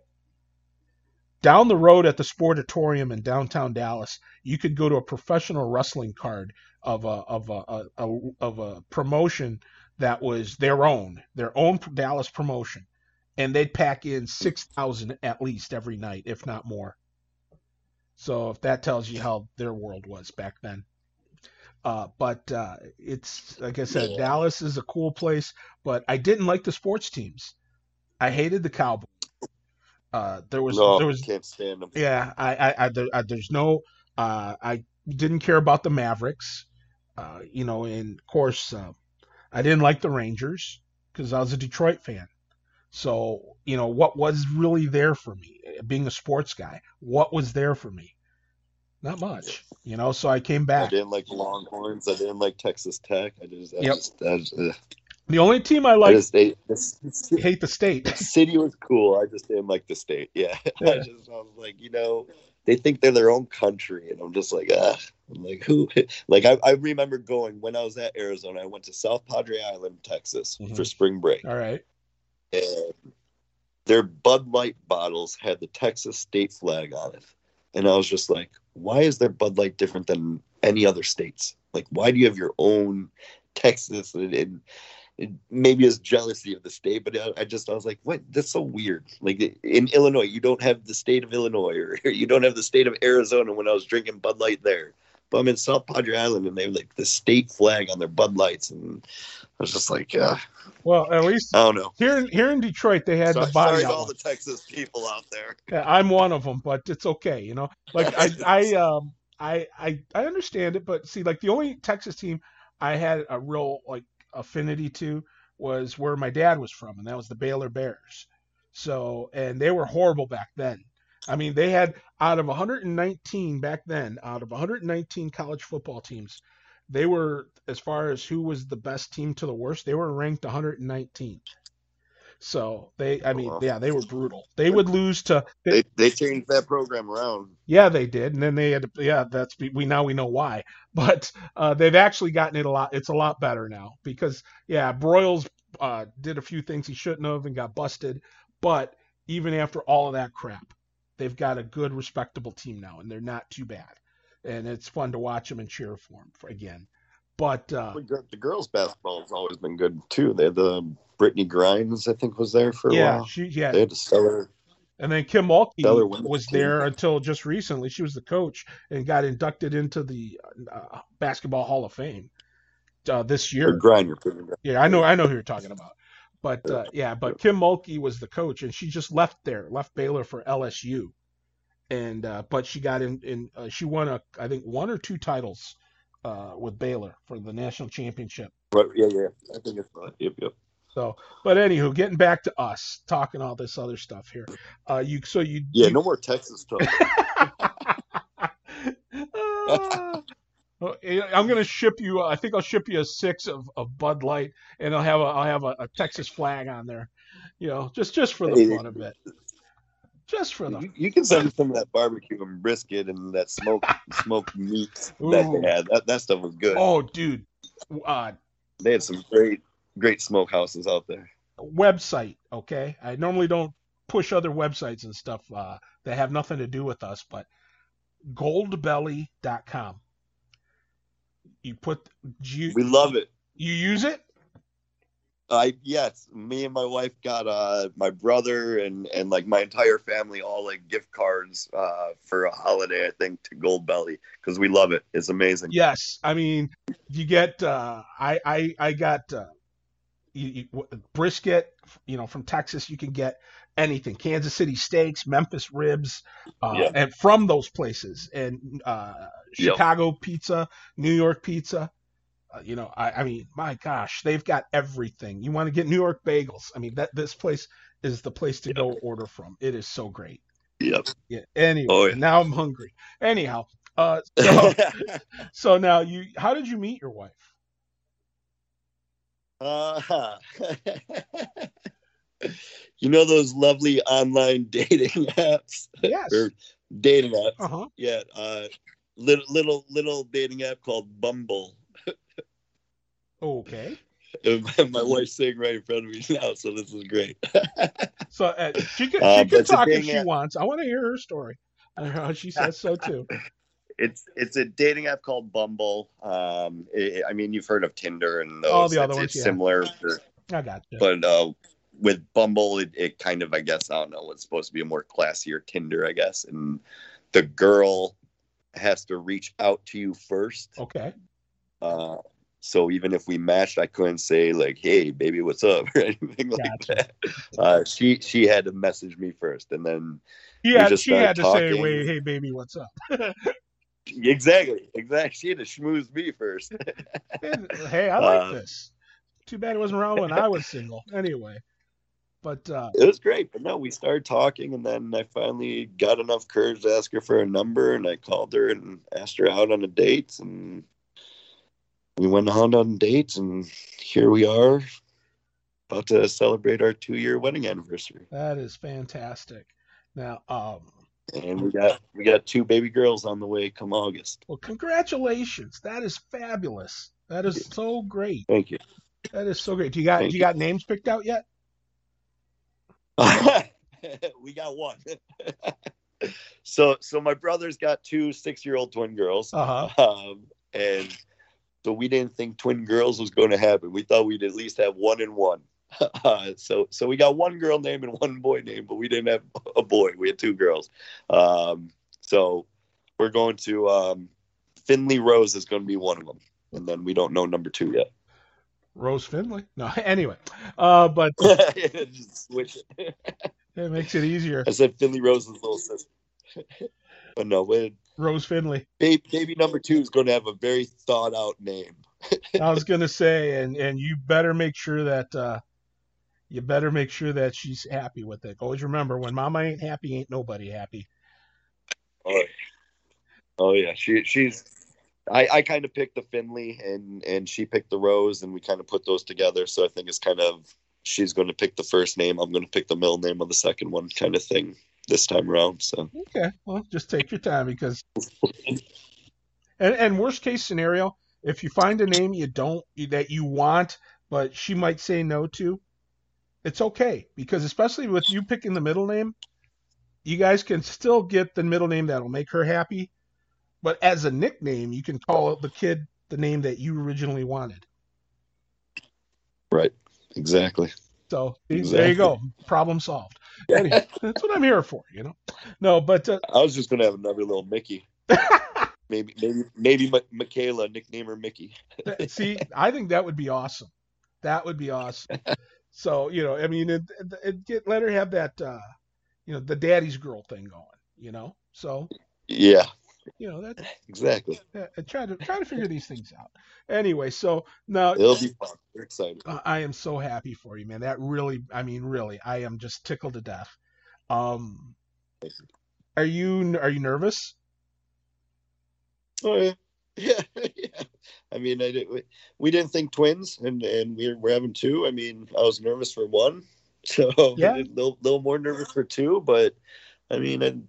down the road at the Sportatorium in downtown Dallas, you could go to a professional wrestling card of a of a, a, of a promotion that was their own, their own Dallas promotion, and they'd pack in six thousand at least every night, if not more. So if that tells you how their world was back then. Uh, but uh, it's like I said, Dallas is a cool place, but I didn't like the sports teams. I hated the Cowboys. Uh, there was no, there was can't stand them. Yeah, I, I, I, there, I there's no uh, I didn't care about the Mavericks. Uh, you know, and of course uh, I didn't like the Rangers because I was a Detroit fan. So you know what was really there for me, being a sports guy. What was there for me? Not much, you know. So I came back. I didn't like Longhorns. I didn't like Texas Tech. I just, I yep. just, I just the only team I like, I just, hate the state. The city was cool. I just didn't like the state. Yeah, *laughs* yeah. I just I was like, you know, they think they're their own country, and I'm just like, ah, I'm like who? *laughs* Like I, I remember going when I was at Arizona. I went to South Padre Island, Texas, mm-hmm. for spring break. All right, and their Bud Light bottles had the Texas state flag on it, and I was just like, why is their Bud Light different than any other states? Like, why do you have your own Texas and, and maybe as jealousy of the state, but I, just I was like, what? That's so weird. Like in Illinois, you don't have the state of Illinois, or *laughs* you don't have the state of Arizona. When I was drinking Bud Light there, but I'm in South Padre Island, and they have like the state flag on their Bud Lights, and I was just like, yeah. Well, at least I don't know. Here in here in Detroit, they had sorry, the body. Sorry, all the Texas people out there. Yeah, I'm one of them, but it's okay. You know, like I *laughs* I um I I I understand it, but see, like the only Texas team I had a real like affinity to was where my dad was from, and that was the Baylor Bears. So, and they were horrible back then. I mean, they had out of 119 back then, out of 119 college football teams, they were as far as who was the best team to the worst, they were ranked 119th. So they, I mean, yeah, they were brutal. They would lose to. They, they, they changed that program around. Yeah, they did, and then they had to. Yeah, that's we now we know why. *laughs* But uh, they've actually gotten it a lot. It's a lot better now because yeah, Briles uh, did a few things he shouldn't have and got busted. But even after all of that crap, they've got a good, respectable team now, and they're not too bad. And it's fun to watch them and cheer for them for, again. But uh, the girls' basketball has always been good too. They had the Brittney Grines, I think, was there for a yeah, while. She, yeah, they had a stellar. And then Kim Mulkey was there until just recently. She was the coach and got inducted into the uh, Basketball Hall of Fame uh, this year. Griner. Yeah, I know, I know who you're talking about. But uh, yeah, but Kim Mulkey was the coach, and she just left there, left Baylor for LSU, and uh, but she got in, in uh, she won a, I think one or two titles uh, with Baylor for the national championship. Right. Yeah, yeah. I think it's right. Yep, yep. So, but anywho, getting back to us talking all this other stuff here. Uh, you so you yeah, you, no more Texas talk. *laughs* uh, *laughs* I'm gonna ship you. I think I'll ship you a six of, of Bud Light, and I'll have a I'll have a, a Texas flag on there. You know, just just for the fun of it. Just for the. You, you can send some of that barbecue and brisket and that smoked smoked meat that they had. That that stuff was good. Oh, dude, uh, they had some great great smokehouses out there. Website, okay. I normally don't push other websites and stuff uh, that have nothing to do with us, but goldbelly.com. You put you, we love it. You use it? I yes, me and my wife got uh my brother and and like my entire family all like gift cards uh for a holiday I think to Goldbelly because we love it. It's amazing. Yes, I mean you get uh I I I got uh you, you, brisket you know from Texas you can get anything Kansas City steaks, Memphis ribs, uh, yeah. and from those places and uh Chicago yep. pizza, New York pizza. Uh, you know, I, I mean, my gosh, they've got everything. You want to get New York bagels? I mean, that this place is the place to yep. go order from. It is so great. Yep. Yeah. Anyway, oh, yeah. now I'm hungry. Anyhow, uh, *laughs* so, so now you, how did you meet your wife? Uh-huh. *laughs* you know those lovely online *laughs* dating apps? Yes. or dating apps. Uh-huh. Yeah. Uh, little little little dating app called Bumble. Okay. *laughs* my wife's sitting right in front of me now, so this is great. *laughs* so uh, she can, uh, she can talk if she app. wants. I want to hear her story. I know she says so too. *laughs* It's it's a dating app called Bumble. Um, it, I mean, you've heard of Tinder and those. All the other it's, ones, it's yeah. similar. For, I got you. But uh, with Bumble, it, it kind of, I guess, I don't know. It's supposed to be a more classier Tinder, I guess, and the girl has to reach out to you first. Okay. Uh, so even if we matched, I couldn't say like, "Hey, baby, what's up?" *laughs* or anything gotcha. like that. Uh, she she had to message me first, and then yeah, she had to talking. say, "Wait, hey, baby, what's up?" *laughs* exactly, exactly. She had to schmooze me first. *laughs* hey, I like uh, this. Too bad it wasn't around when I was single. Anyway, but uh, it was great. But no, we started talking, and then I finally got enough courage to ask her for a number, and I called her and asked her out on a date, and we went out on dates, and here we are, about to celebrate our two-year wedding anniversary. That is fantastic. Now, um, and we got we got two baby girls on the way come August. Well, congratulations! That is fabulous. That is so great. Thank you. That is so great. Do you got Thank do you, you got names picked out yet? *laughs* we got one. *laughs* so so my brother's got two six year old twin girls. Uh-huh. Um, and so we didn't think twin girls was going to happen. We thought we'd at least have one and one. *laughs* Uh, so so we got one girl name and one boy name, but we didn't have a boy. We had two girls. Um, so we're going to um, Finley Rose is going to be one of them, and then we don't know number two yet. Rose Finley? No. *laughs* Anyway, uh, but *laughs* just switch it. it makes it easier. I said Finley Rose's little sister. but no, Rose Finley. Baby, baby number two is going to have a very thought out name. *laughs* I was *laughs* going to say, and and you better make sure that uh, you better make sure that she's happy with it. Always remember, when Mama ain't happy, ain't nobody happy. Oh, oh yeah, she she's. I, I kind of picked the Finley and and she picked the Rose and we kind of put those together. So I think it's kind of she's going to pick the first name. I'm going to pick the middle name of the second one, kind of thing this time around. So okay, well, just take your time because. and, and worst case scenario, if you find a name you don't that you want, but she might say no to, it's okay because especially with you picking the middle name, you guys can still get the middle name that'll make her happy. But as a nickname, you can call the kid the name that you originally wanted. Right. Exactly. So exactly. there you go. Problem solved. *laughs* Anyway, that's what I'm here for, you know. No, but uh, I was just gonna have another little Mickey. *laughs* maybe, maybe, maybe M- Michaela nickname her Mickey. *laughs* See, I think that would be awesome. That would be awesome. So you know, I mean, it, it, it get, let her have that, uh, you know, the daddy's girl thing going. You know, so yeah, you know that *laughs* exactly. Uh, try to try to figure these things out. Anyway, so now it'll be fun. We're excited. I am so happy for you, man. That really, I mean, really, I am just tickled to death. Um, are you are you nervous? Oh yeah, yeah, *laughs* yeah. I mean, I did, we, we didn't think twins, and and we're we're having two. I mean, I was nervous for one, *laughs* so yeah, a little, little more nervous for two, but I mean, and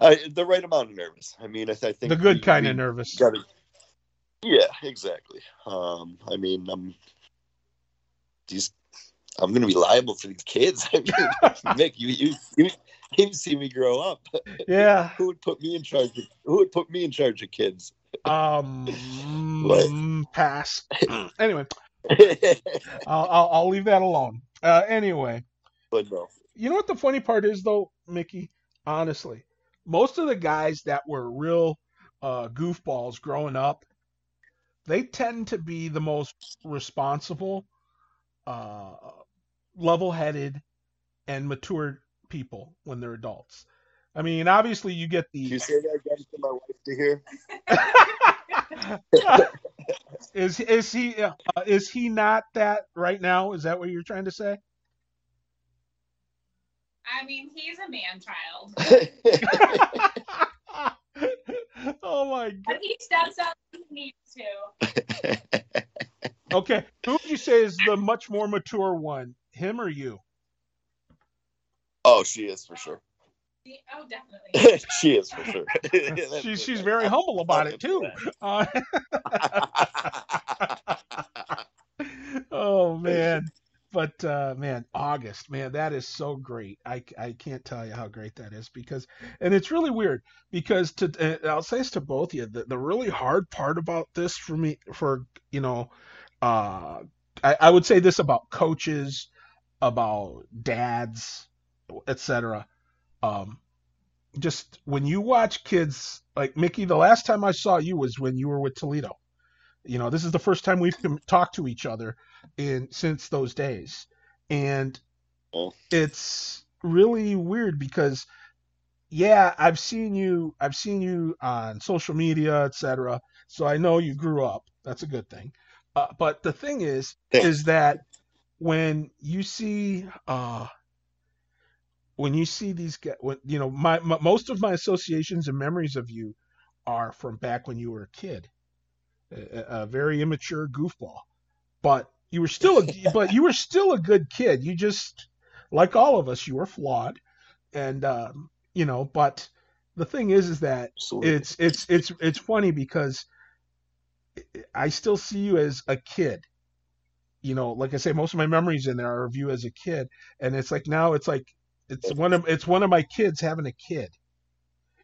I, the right amount of nervous. I mean, I, I think the good we, kind we of nervous. Gotta, yeah, exactly. Um, I mean, I'm these. I'm going to be liable for these kids. *laughs* I mean, Mick, you, you you you see me grow up. Yeah. who would put me in charge? Of, who would put me in charge of kids? Um, pass. *laughs* anyway, *laughs* I'll, I'll, I'll leave that alone. Uh, anyway, but no. You know what the funny part is, though, Mickey? Honestly, most of the guys that were real uh, goofballs growing up, they tend to be the most responsible, uh, level-headed, and mature people when they're adults. I mean, obviously, you get the. you say that again to my wife to hear? *laughs* is is he uh, is he not that right now? Is that what you're trying to say? I mean, he's a man child. *laughs* *laughs* oh my god! But he steps up when he needs to. *laughs* okay, who would you say is the much more mature one, him or you? Oh, she is for sure. Oh, definitely. she is for sure. she's she's very humble about it too. Uh, oh man, but uh, man, August, man, that is so great. I, I can't tell you how great that is because, and it's really weird because to I'll say this to both of you, the, the really hard part about this for me, for you know, uh, I, I would say this about coaches, about dads, etc um, just when you watch kids like Mickey, the last time I saw you was when you were with Toledo. You know, this is the first time we've talked to each other in since those days, and oh. it's really weird because, yeah, I've seen you, I've seen you on social media, etc. So I know you grew up. That's a good thing. Uh, but the thing is, is that when you see uh, when you see these guys, you know, my, my, most of my associations and memories of you are from back when you were a kid, a, a very immature goofball, but you were still a, *laughs* but you were still a good kid. You just, like all of us, you were flawed, and um, you know, but the thing is, is that Absolutely. it's it's it's it's funny because I still see you as a kid. You know, like I say, most of my memories in there are of you as a kid, and it's like now it's like it's one of it's one of my kids having a kid.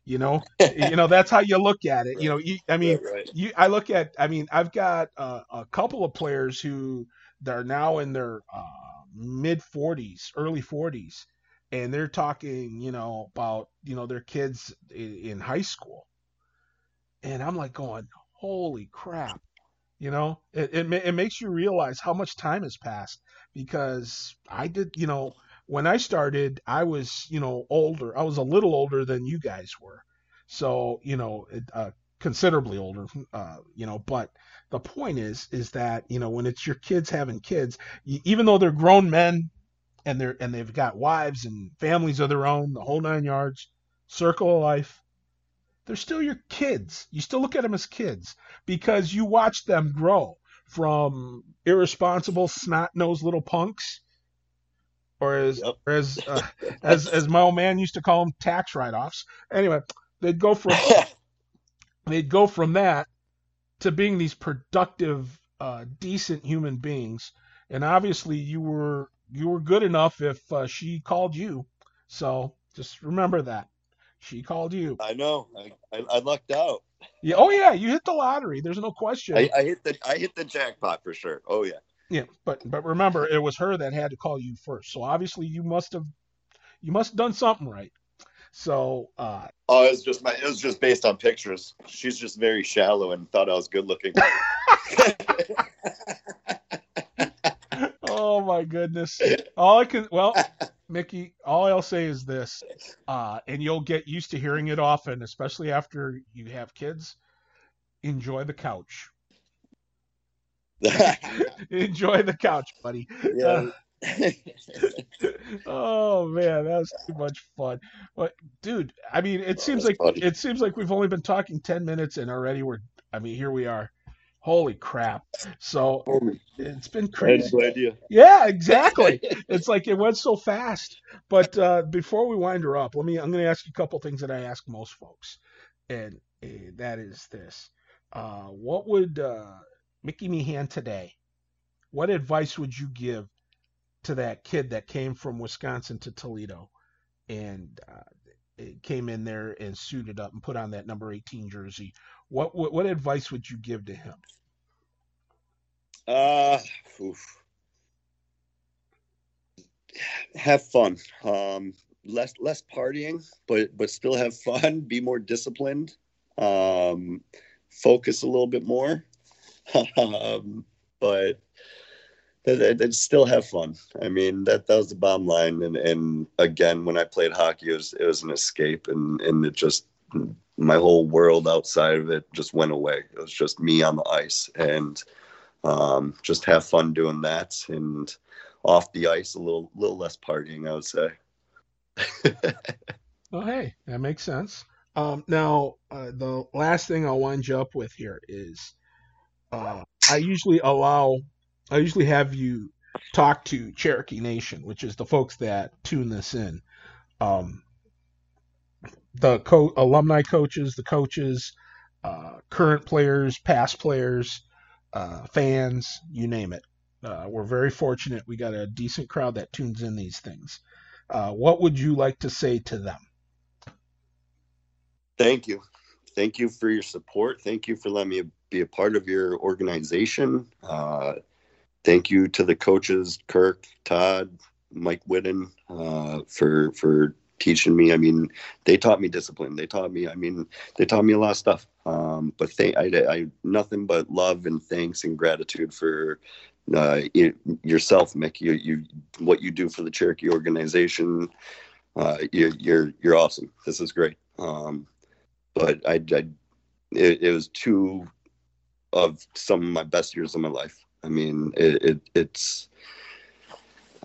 You know, *laughs* you know that's how you look at it. You know, you, I mean, right, right. you I look at I mean I've got uh, a couple of players who they're now in their uh, mid 40s, early 40s, and they're talking you know about you know their kids in, in high school, and I'm like going, holy crap. You know, it, it it makes you realize how much time has passed because I did, you know, when I started, I was, you know, older. I was a little older than you guys were. So, you know, uh, considerably older, uh, you know, but the point is, is that, you know, when it's your kids having kids, you, even though they're grown men and they're, and they've got wives and families of their own, the whole nine yards, circle of life, they're still your kids. You still look at them as kids because you watch them grow from irresponsible, snot nosed little punks or as yep. or as uh, *laughs* as as my old man used to call them, tax write-offs. Anyway, they'd go from *laughs* they'd go from that to being these productive, uh, decent human beings. And obviously, you were you were good enough if uh, she called you. So just remember that she called you. I know. I, I, I lucked out. Yeah. Oh yeah. You hit the lottery. There's no question. I, I hit the I hit the jackpot for sure. Oh yeah. Yeah, but but remember, it was her that had to call you first. So obviously, you must have you must have done something right. So uh, oh, it was just my it was just based on pictures. She's just very shallow and thought I was good looking. *laughs* oh my goodness! All I can well, Mickey, all I'll say is this, uh, and you'll get used to hearing it often, especially after you have kids. Enjoy the couch. *laughs* Enjoy the couch, buddy. Yeah. Uh, *laughs* oh man, that was too much fun. But dude, I mean, it oh, seems like funny. it seems like we've only been talking ten minutes, and already we're. I mean, here we are. Holy crap! So Holy. it's been crazy. no. Yeah, exactly. it's like it went so fast. But uh, before we wind her up, let me. I'm going to ask you a couple things that I ask most folks, and uh, that is this: uh, What would uh, Mickey Meehan today? What advice would you give to that kid that came from Wisconsin to Toledo and uh, came in there and suited up and put on that number 18 jersey? What what, what advice would you give to him? Uh, oof. have fun. Um, less less partying, but but still have fun. Be more disciplined. Um, focus a little bit more. *laughs* um, but that still have fun. I mean, that that was the bottom line. And and again, when I played hockey, it was it was an escape, and and it just my whole world outside of it just went away. It was just me on the ice, and um, just have fun doing that. And off the ice, a little little less partying, I would say. *laughs* oh, hey, that makes sense. Um, now, uh, the last thing I'll wind you up with here is uh, I usually allow I usually have you talk to Cherokee Nation, which is the folks that tune this in. Um, the co- alumni coaches, the coaches, uh, current players, past players, uh, fans, you name it. Uh, we're very fortunate. We got a decent crowd that tunes in these things. Uh, what would you like to say to them? Thank you. Thank you for your support. Thank you for letting me be a part of your organization. Uh, thank you to the coaches, Kirk, Todd, Mike Whitten, uh, for for teaching me. I mean, they taught me discipline. They taught me. I mean, they taught me a lot of stuff. Um, but they, I, I, nothing but love and thanks and gratitude for uh, yourself, Mick. You, you, what you do for the Cherokee organization. Uh, you, you're, you're awesome. This is great. Um, but I, I it, it was two of some of my best years of my life. I mean, it, it it's.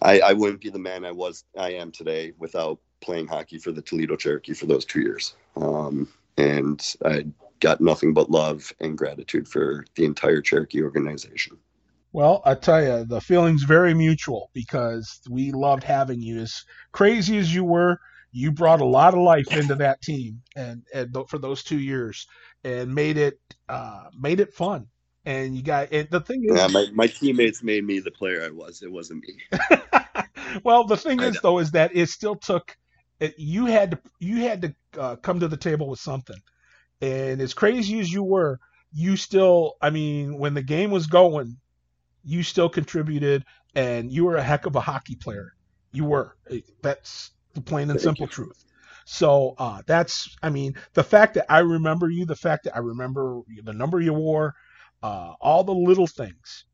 I, I wouldn't be the man I was I am today without playing hockey for the Toledo Cherokee for those two years. Um, and I got nothing but love and gratitude for the entire Cherokee organization. Well, I tell you, the feeling's very mutual because we loved having you. As crazy as you were, you brought a lot of life into that team, and, and for those two years, and made it uh, made it fun. And you got and the thing is, yeah, my, my teammates made me the player I was. It wasn't me. *laughs* well, the thing I is, know. though, is that it still took. It, you had to you had to uh, come to the table with something, and as crazy as you were, you still. I mean, when the game was going, you still contributed, and you were a heck of a hockey player. You were. That's the plain and simple truth. So uh, that's, I mean, the fact that I remember you, the fact that I remember the number you wore, uh, all the little things,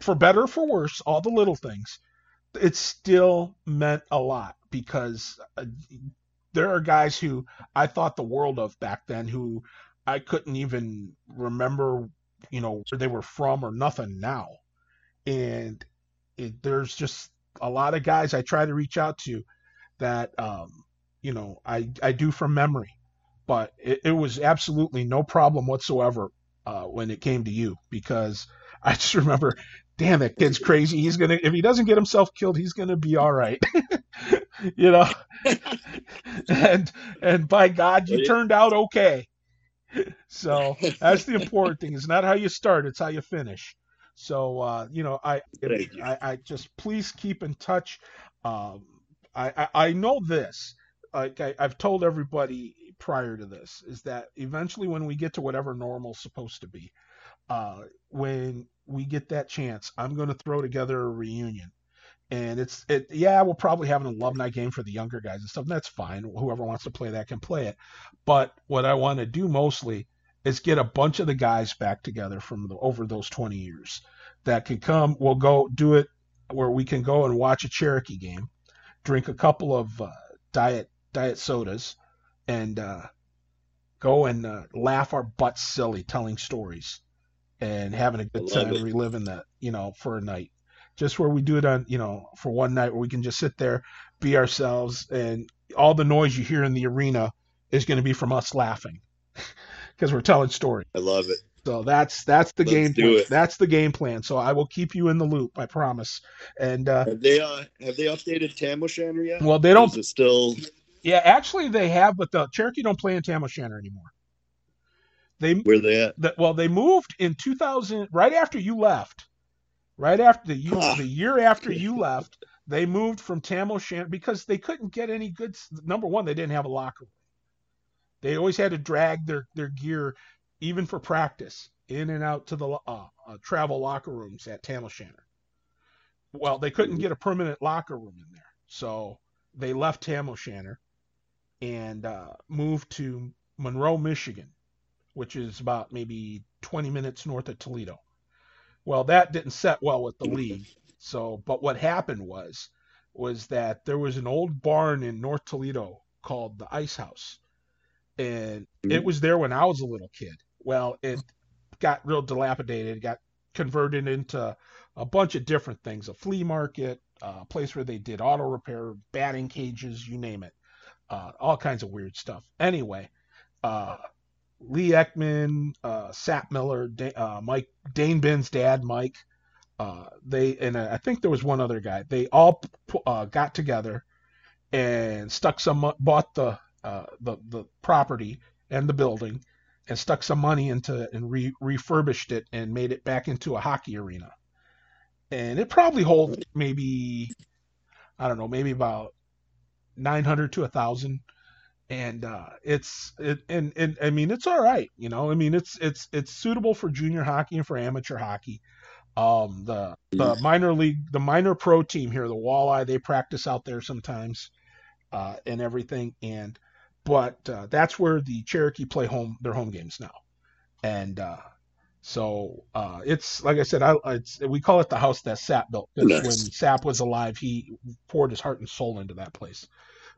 for better or for worse, all the little things, it still meant a lot because uh, there are guys who I thought the world of back then who I couldn't even remember, you know, where they were from or nothing now. And it, there's just a lot of guys I try to reach out to that um, you know I I do from memory, but it, it was absolutely no problem whatsoever uh, when it came to you because *laughs* I just remember, damn that kid's crazy. He's gonna if he doesn't get himself killed, he's gonna be all right. *laughs* you know, *laughs* and and by God, you turned out okay. So that's the important thing. It's not how you start; it's how you finish. So uh, you know, I, I, I just please keep in touch. Um, I, I, I know this. Like I, I've told everybody prior to this is that eventually when we get to whatever normal's supposed to be, uh, when we get that chance, I'm going to throw together a reunion. And it's it yeah, we'll probably have an alumni game for the younger guys and stuff. And that's fine. Whoever wants to play that can play it. But what I want to do mostly is get a bunch of the guys back together from the, over those 20 years that can come. We'll go do it where we can go and watch a Cherokee game drink a couple of uh, diet diet sodas, and uh, go and uh, laugh our butts silly telling stories and having a good time it. reliving that you know for a night. Just where we do it on you know for one night where we can just sit there be ourselves and all the noise you hear in the arena is going to be from us laughing *laughs* because we're telling stories. I love it So that's that's the Let's game do plan. it. That's the game plan. So I will keep you in the loop. I promise. And uh, Have they uh have they updated Tam O'Shanter yet? well, they don't. Is it still? Yeah, actually they have, but the Cherokee don't play in Tam O'Shanter anymore. They Where they at? the, well, they moved in 2000, right after you left, right after the year, Ah. the year after you left, they moved from Tam O'Shanter because they couldn't get any good. Number one, they didn't have a locker room. They always had to drag their their gear, even for practice, in and out to the uh, uh, travel locker rooms at Tam O'Shanter. Well, they couldn't get a permanent locker room in there, so they left Tam O'Shanter and uh, moved to Monroe, Michigan which is about maybe 20 minutes north of Toledo. Well, that didn't set well with the league. So, but what happened was, was that there was an old barn in North Toledo called the Ice House, and it was there when I was a little kid. Well, it got real dilapidated. Got converted into a bunch of different things: a flea market, a place where they did auto repair, batting cages, you name it, uh, all kinds of weird stuff. Anyway, uh, Lee Ekman, uh, Sap Miller, Da- uh, Mike Dane Ben's dad, Mike. Uh, they and I think there was one other guy. They all uh, got together and stuck some bought the the the property and the building and stuck some money into it and re- refurbished it and made it back into a hockey arena. And it probably holds maybe I don't know, maybe about 900 to a thousand and uh, it's it and, and I mean it's all right, you know. I mean it's it's it's suitable for junior hockey and for amateur hockey. Um, the the minor league, the minor pro team here, the Walleye, they practice out there sometimes, uh, and everything. And but uh, that's where the Cherokee play home their home games now, and uh, so uh, it's like I said, I it's, we call it the house that Sap built. Nice. When Sap was alive, he poured his heart and soul into that place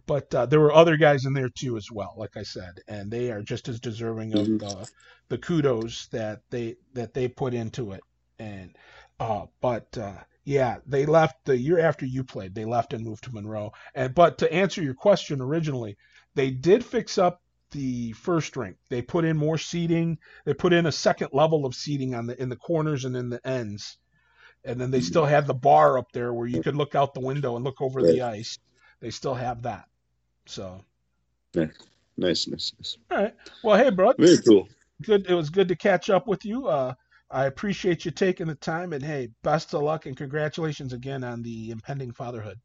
but uh, there were other guys in there too as well like i said and they are just as deserving of Mhm. the the kudos that they that they put into it and uh but uh yeah they left the year after you played they left and moved to monroe and but to answer your question originally they did fix up the first rink they put in more seating they put in a second level of seating on the in the corners and in the ends and then they still had the bar up there where you could look out the window and look over the ice they still have that so Nice, nice, nice. all right. Well, hey, bro. Very cool. Good. It was good to catch up with you. Uh, I appreciate you taking the time, and hey, best of luck and congratulations again on the impending fatherhood.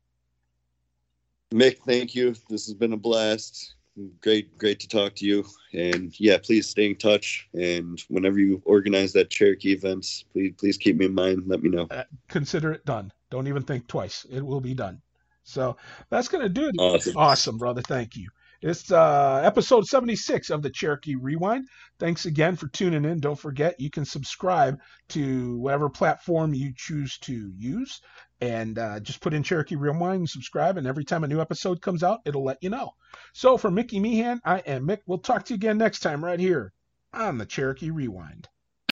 Mick, thank you. This has been a blast. Great, great to talk to you. And yeah, please stay in touch. And whenever you organize that Cherokee events, please, please keep me in mind. Let me know. Uh, consider it done. Don't even think twice. It will be done. So that's gonna do it. Awesome. Awesome, brother. Thank you. It's uh, episode 76 of the Cherokee Rewind. Thanks again for tuning in. Don't forget, you can subscribe to whatever platform you choose to use. And uh, just put in Cherokee Rewind and subscribe. And every time a new episode comes out, it'll let you know. So for Mickey Meehan, I am Mick. We'll talk to you again next time right here on the Cherokee Rewind.